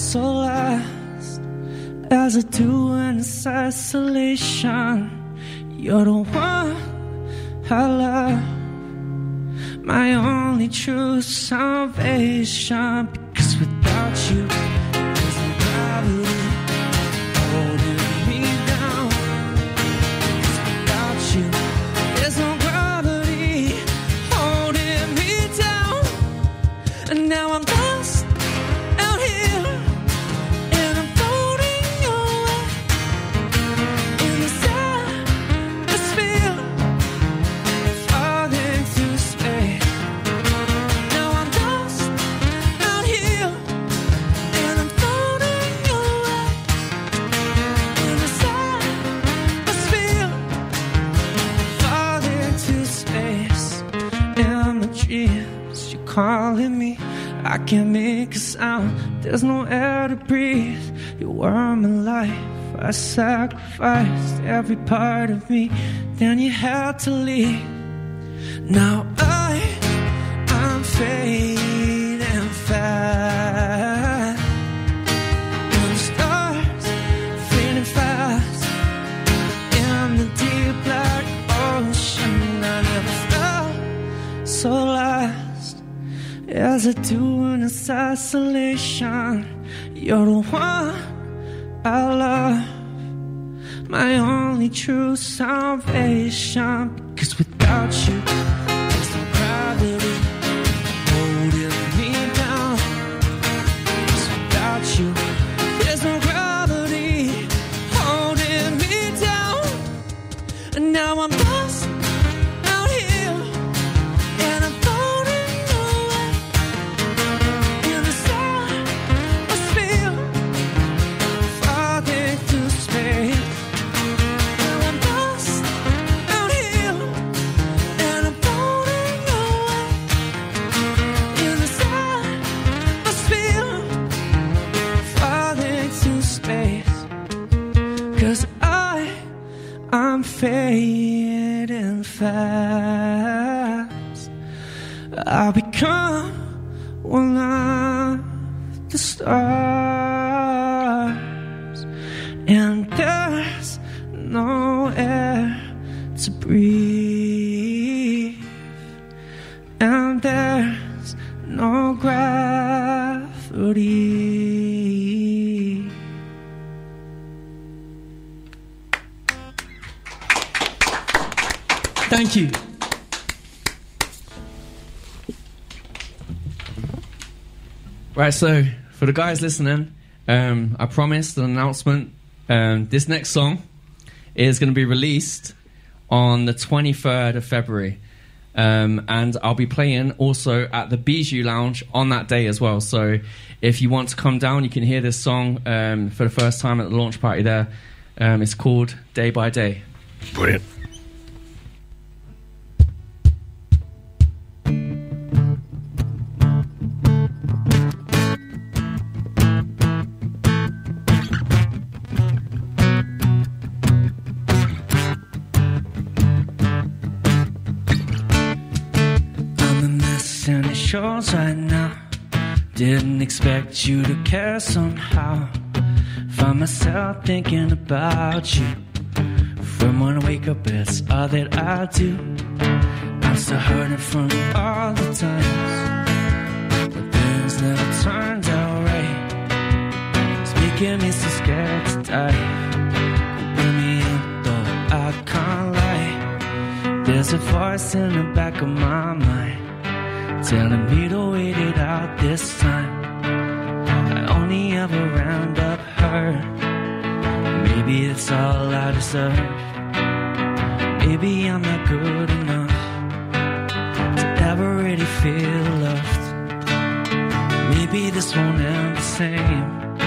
so lost as I do in this isolation. You're the one I love, my only true salvation. Calling me. I can't make a sound. There's no air to breathe. You were my life. I sacrificed every part of me. Then you had to leave. Now I, I'm fading as I do in this isolation. You're the one I love, my only true salvation. Because without you, fading fast. I'll become one of the stars, and there's no air to breathe, and there's no gravity. Thank you. Right, so for the guys listening, um, I promised an announcement. Um, this next song is going to be released on the 23rd of February. Um, and I'll be playing also at the Bijou Lounge on that day as well. So if you want to come down, you can hear this song um, for the first time at the launch party there. Um, it's called Day by Day. Brilliant. You to care somehow. Find myself thinking about you. From when I wake up, it's all that I do. I'm still hurting from all the times when things never turned out right. It's making me so scared to die. Bring me in, though I can't lie. There's a voice in the back of my mind telling me to wait it out this time. I only ever round up hurt. Maybe it's all I deserve. Maybe I'm not good enough to ever really feel loved. Maybe this won't end the same.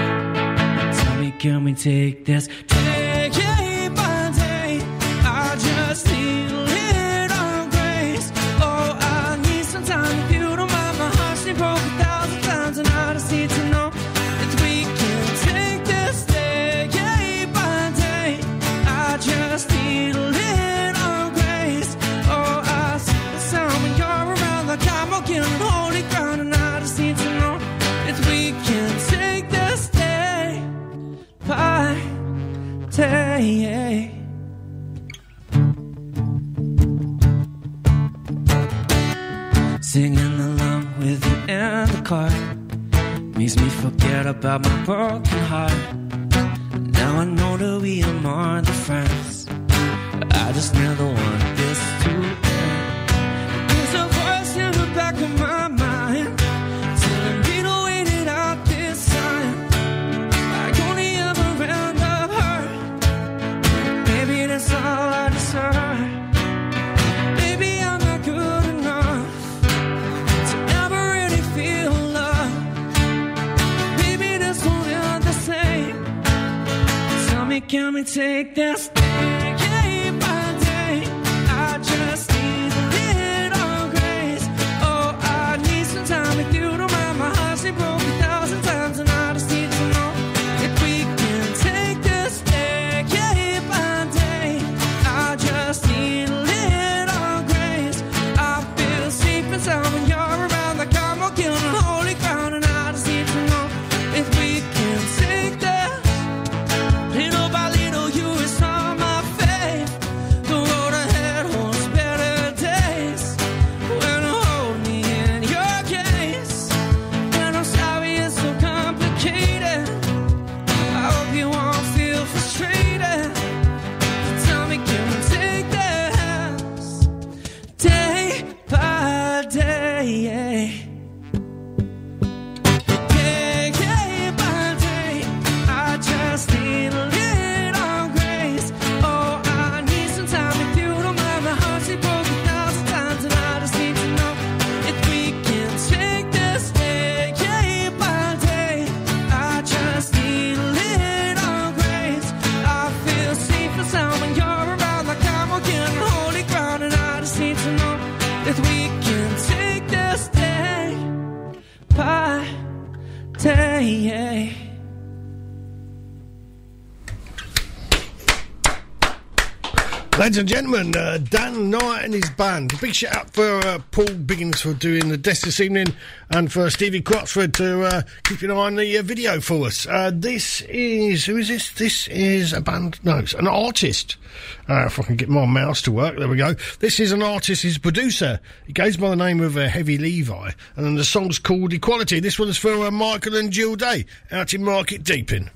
Tell me, can we take this day forget about my broken heart. Now I know that we are more than friends. I just never want this to end. There's a voice in the back of my mind Tell me, can we take this and gentlemen, uh, Dan Knight and his band. Big shout out for uh, Paul Biggins for doing the desk this evening and for Stevie Quatsford to uh, keep an eye on the uh, video for us. Uh, this is, who is this? This is a band, no, it's an artist. Uh, if I can get my mouse to work, there we go. This is an artist, he's a producer. He goes by the name of Hevi Levi, and the song's called Equality. This one's for Michael and Jill Day out in Market Deeping.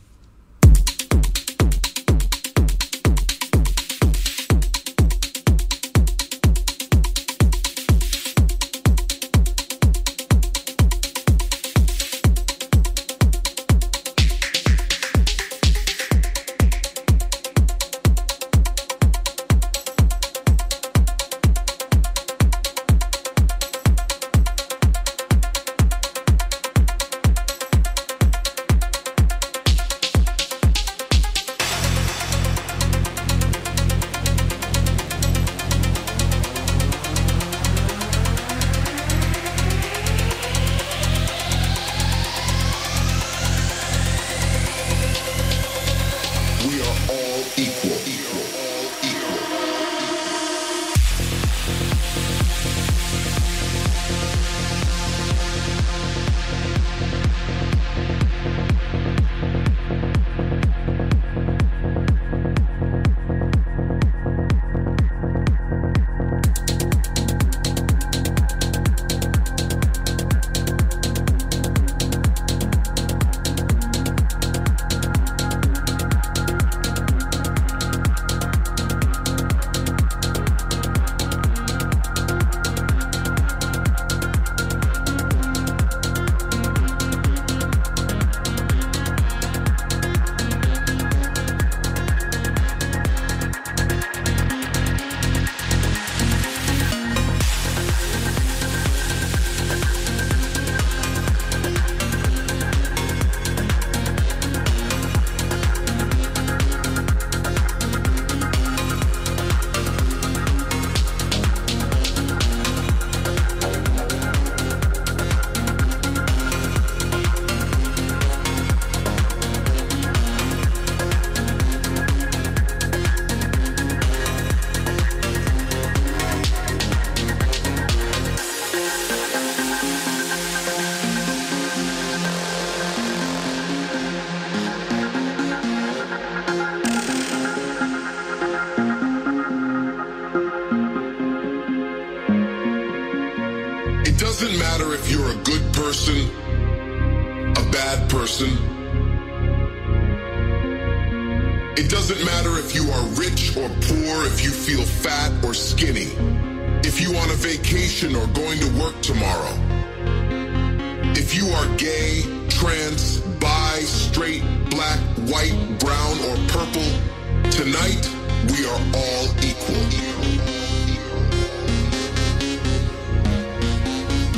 We are all equal.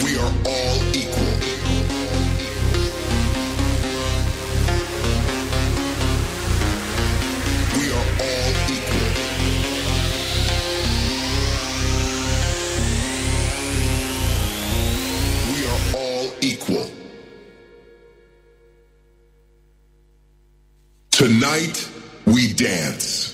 We are all equal. We are all equal. We are all equal. Tonight we dance.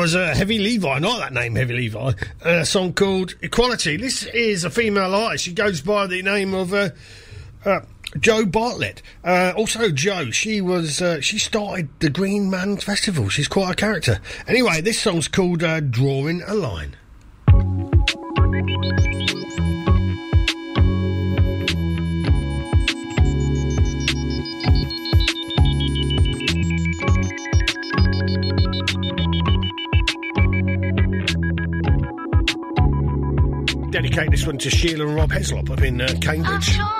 Was uh, Hevi Levi. Like that name, Hevi Levi. A song called Equality. This is a female artist. She goes by the name of uh, uh, Jo Bartlett. Uh, also, Jo. She was. Uh, she started the Green Man Festival. She's quite a character. Anyway, this song's called uh, "Drawing a Line." Dedicate this one to Sheila and Rob Heslop up in uh, Cambridge.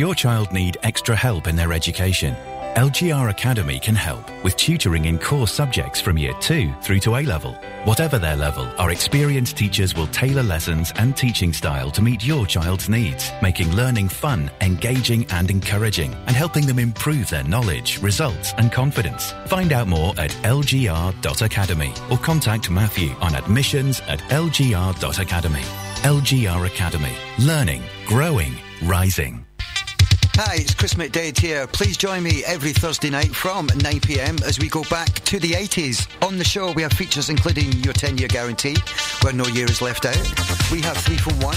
Your child need extra help in their education? LGR Academy can help with tutoring in core subjects from year 2 through to A level. Whatever their level, our experienced teachers will tailor lessons and teaching style to meet your child's needs, making learning fun, engaging, and encouraging, and helping them improve their knowledge, results, and confidence. Find out more at lgr.academy or contact Matthew on admissions at lgr.academy. LGR Academy. Learning, growing, rising. Hi, it's Chris McDade here. Please join me every Thursday night from 9pm as we go back to the 80s. On the show, we have features including your 10 year guarantee, where no year is left out. We have 3 from 1,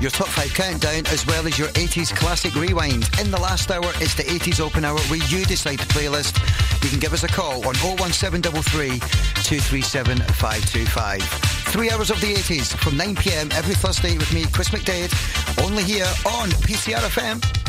your top 5 countdown, as well as your 80s classic rewind. In the last hour, it's the 80s open hour where you decide the playlist. You can give us a call on 01733 237 525. Three hours of the 80s from 9pm every Thursday with me, Chris McDade, only here on PCR FM.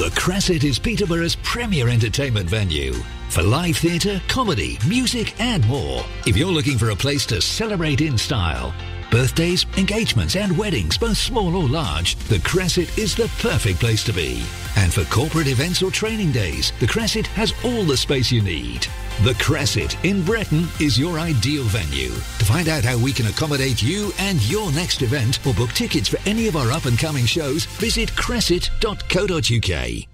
The Crescent is Peterborough's premier entertainment venue for live theatre, comedy, music, and more. If you're looking for a place to celebrate in style, birthdays, engagements, and weddings, both small or large, the Crescent is the perfect place to be. And for corporate events or training days, the Crescent has all the space you need. The Crescent in Bretton is your ideal venue. To find out how we can accommodate you and your next event or book tickets for any of our up and coming shows, visit crescent.co.uk.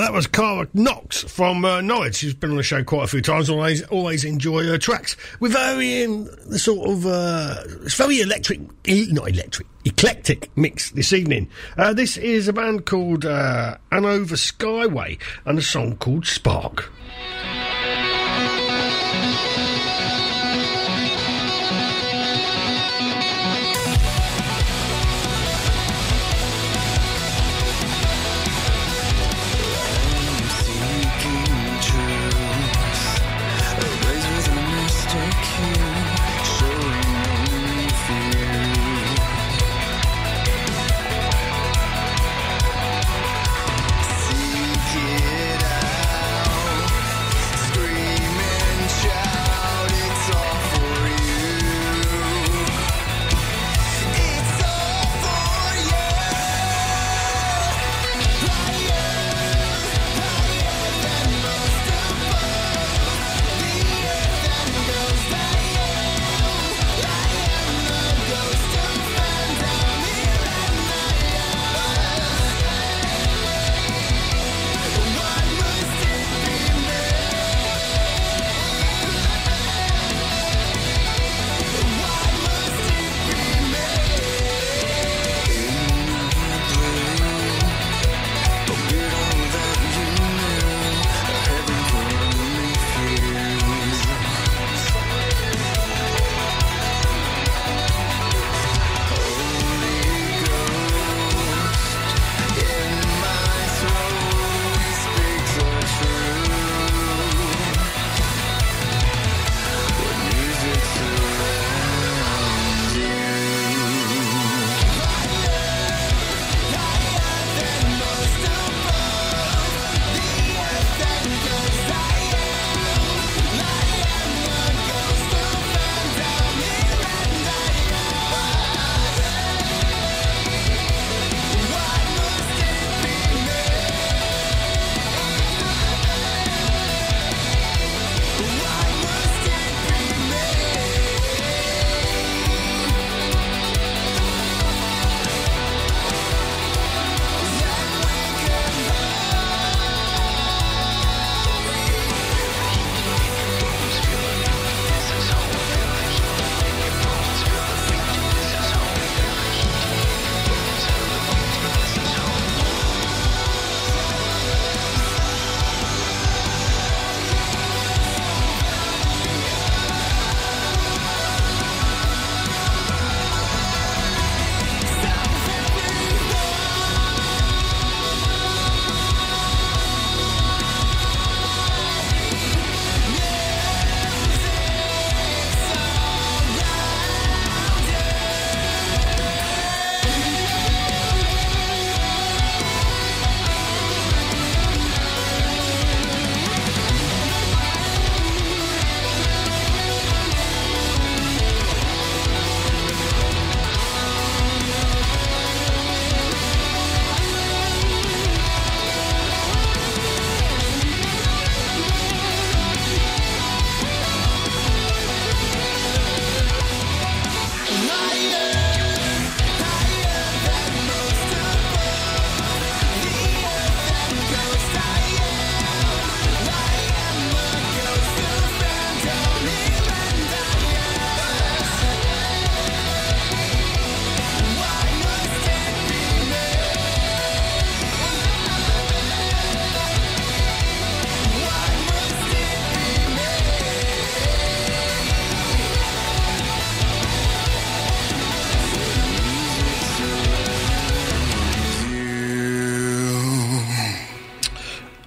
That was Kara Knox from uh, Norwich. She's been on the show quite a few times. Always, always enjoy her tracks. We're very in the sort of uh, it's very electric, not electric, eclectic mix this evening. Uh, this is a band called uh, Hanover Skyway and a song called Spark.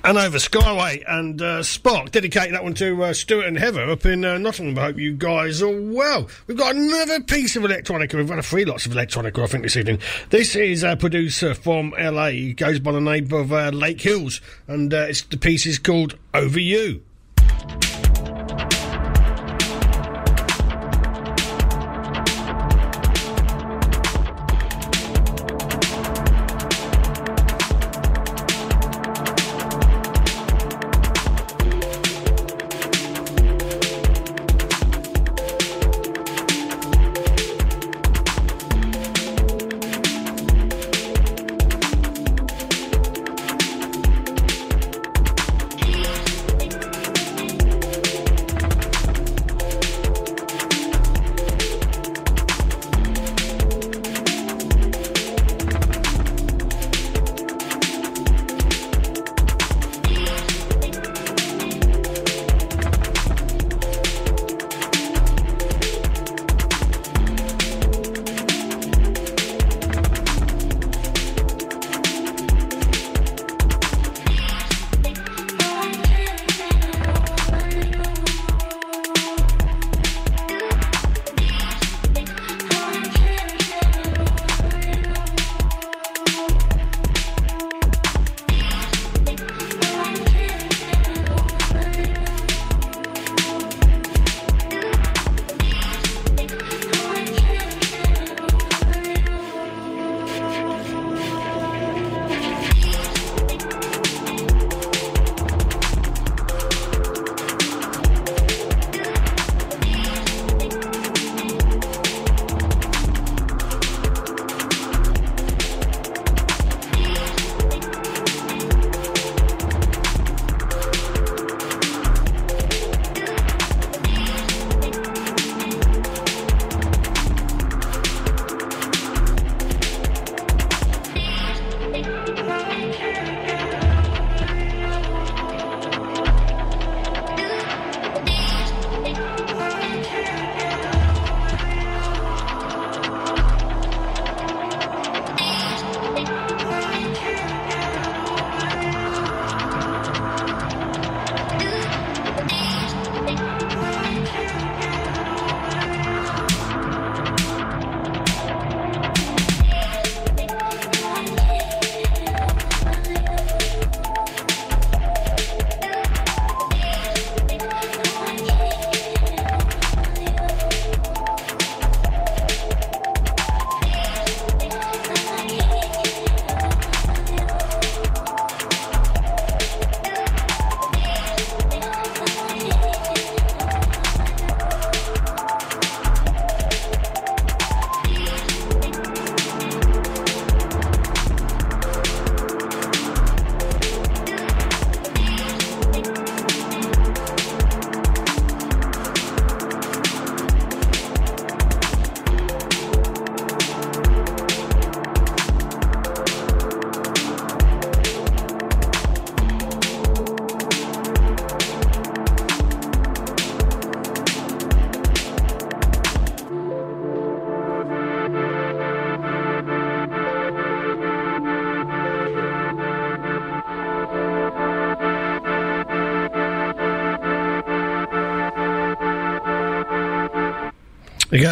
And over Skyway and uh, Spark. Dedicate that one to uh, Stuart and Heather up in uh, Nottingham. I hope you guys are well. We've got another piece of electronica. We've got a free lots of electronica, I think, this evening. This is a producer from LA. He goes by the name of uh, Lake Hills, and uh, it's the piece is called Over You.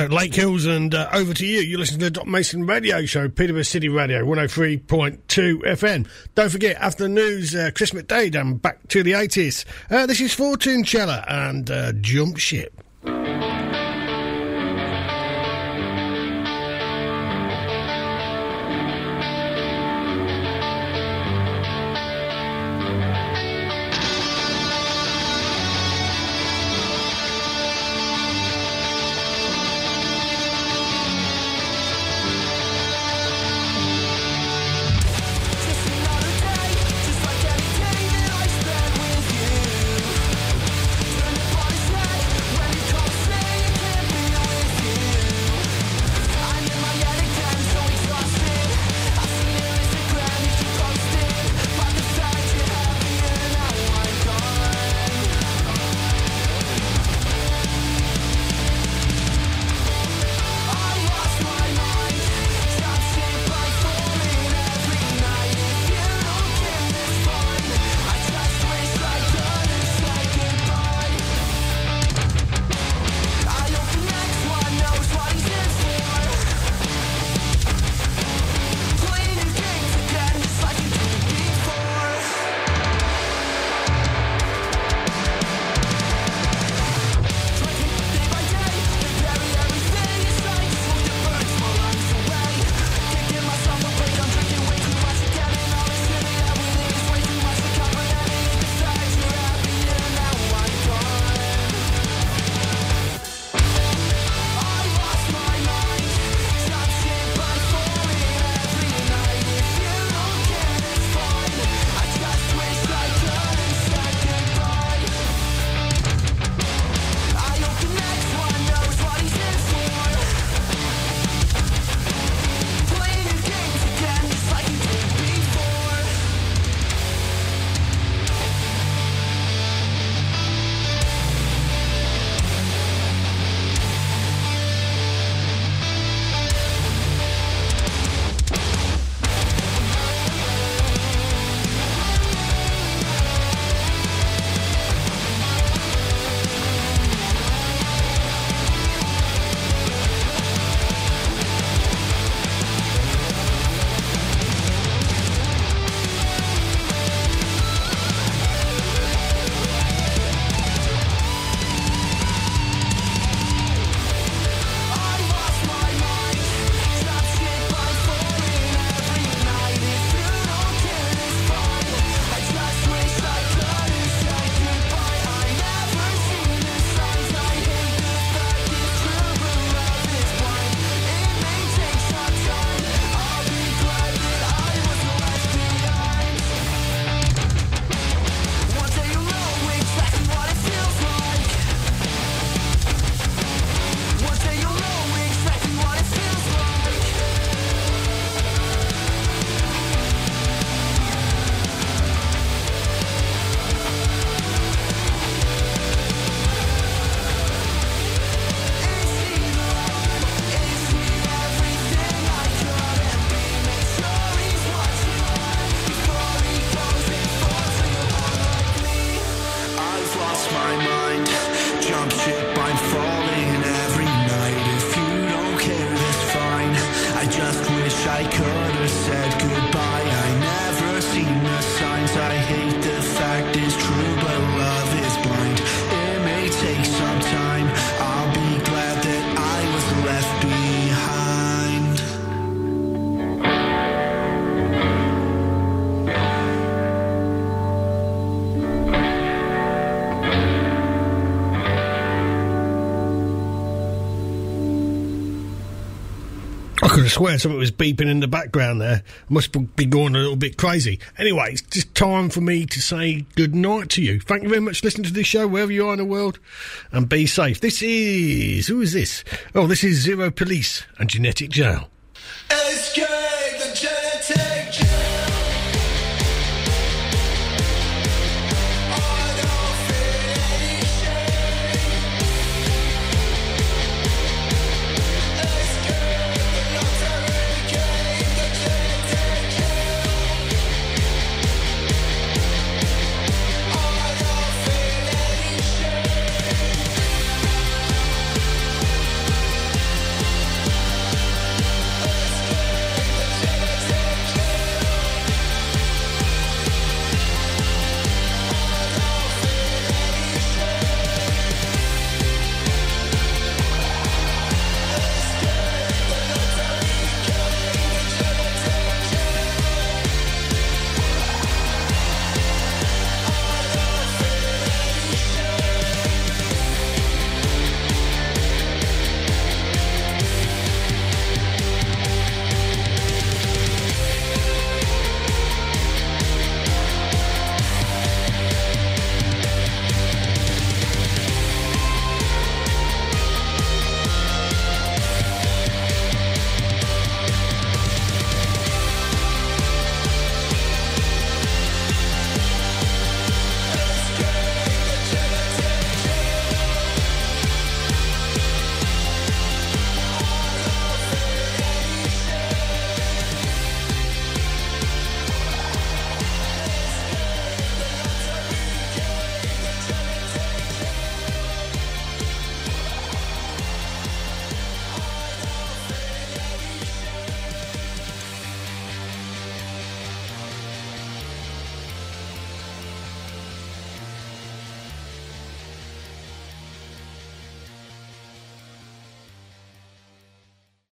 Lake Hills, and uh, over to you. You listen to the Doc Mason Radio Show, Peterborough City Radio, 103.2 FM. Don't forget, after the news, uh, Chris McDade, and back to the 80s. Uh, this is Fortune Teller and uh, Jump Ship. Have swear something was beeping in the background there. Must be going a little bit crazy. Anyway, it's just time for me to say good night to you. Thank you very much for listening to this show, wherever you are in the world, and be safe. This is. Who is this? Oh, this is Zeropolis and Genetic Jail.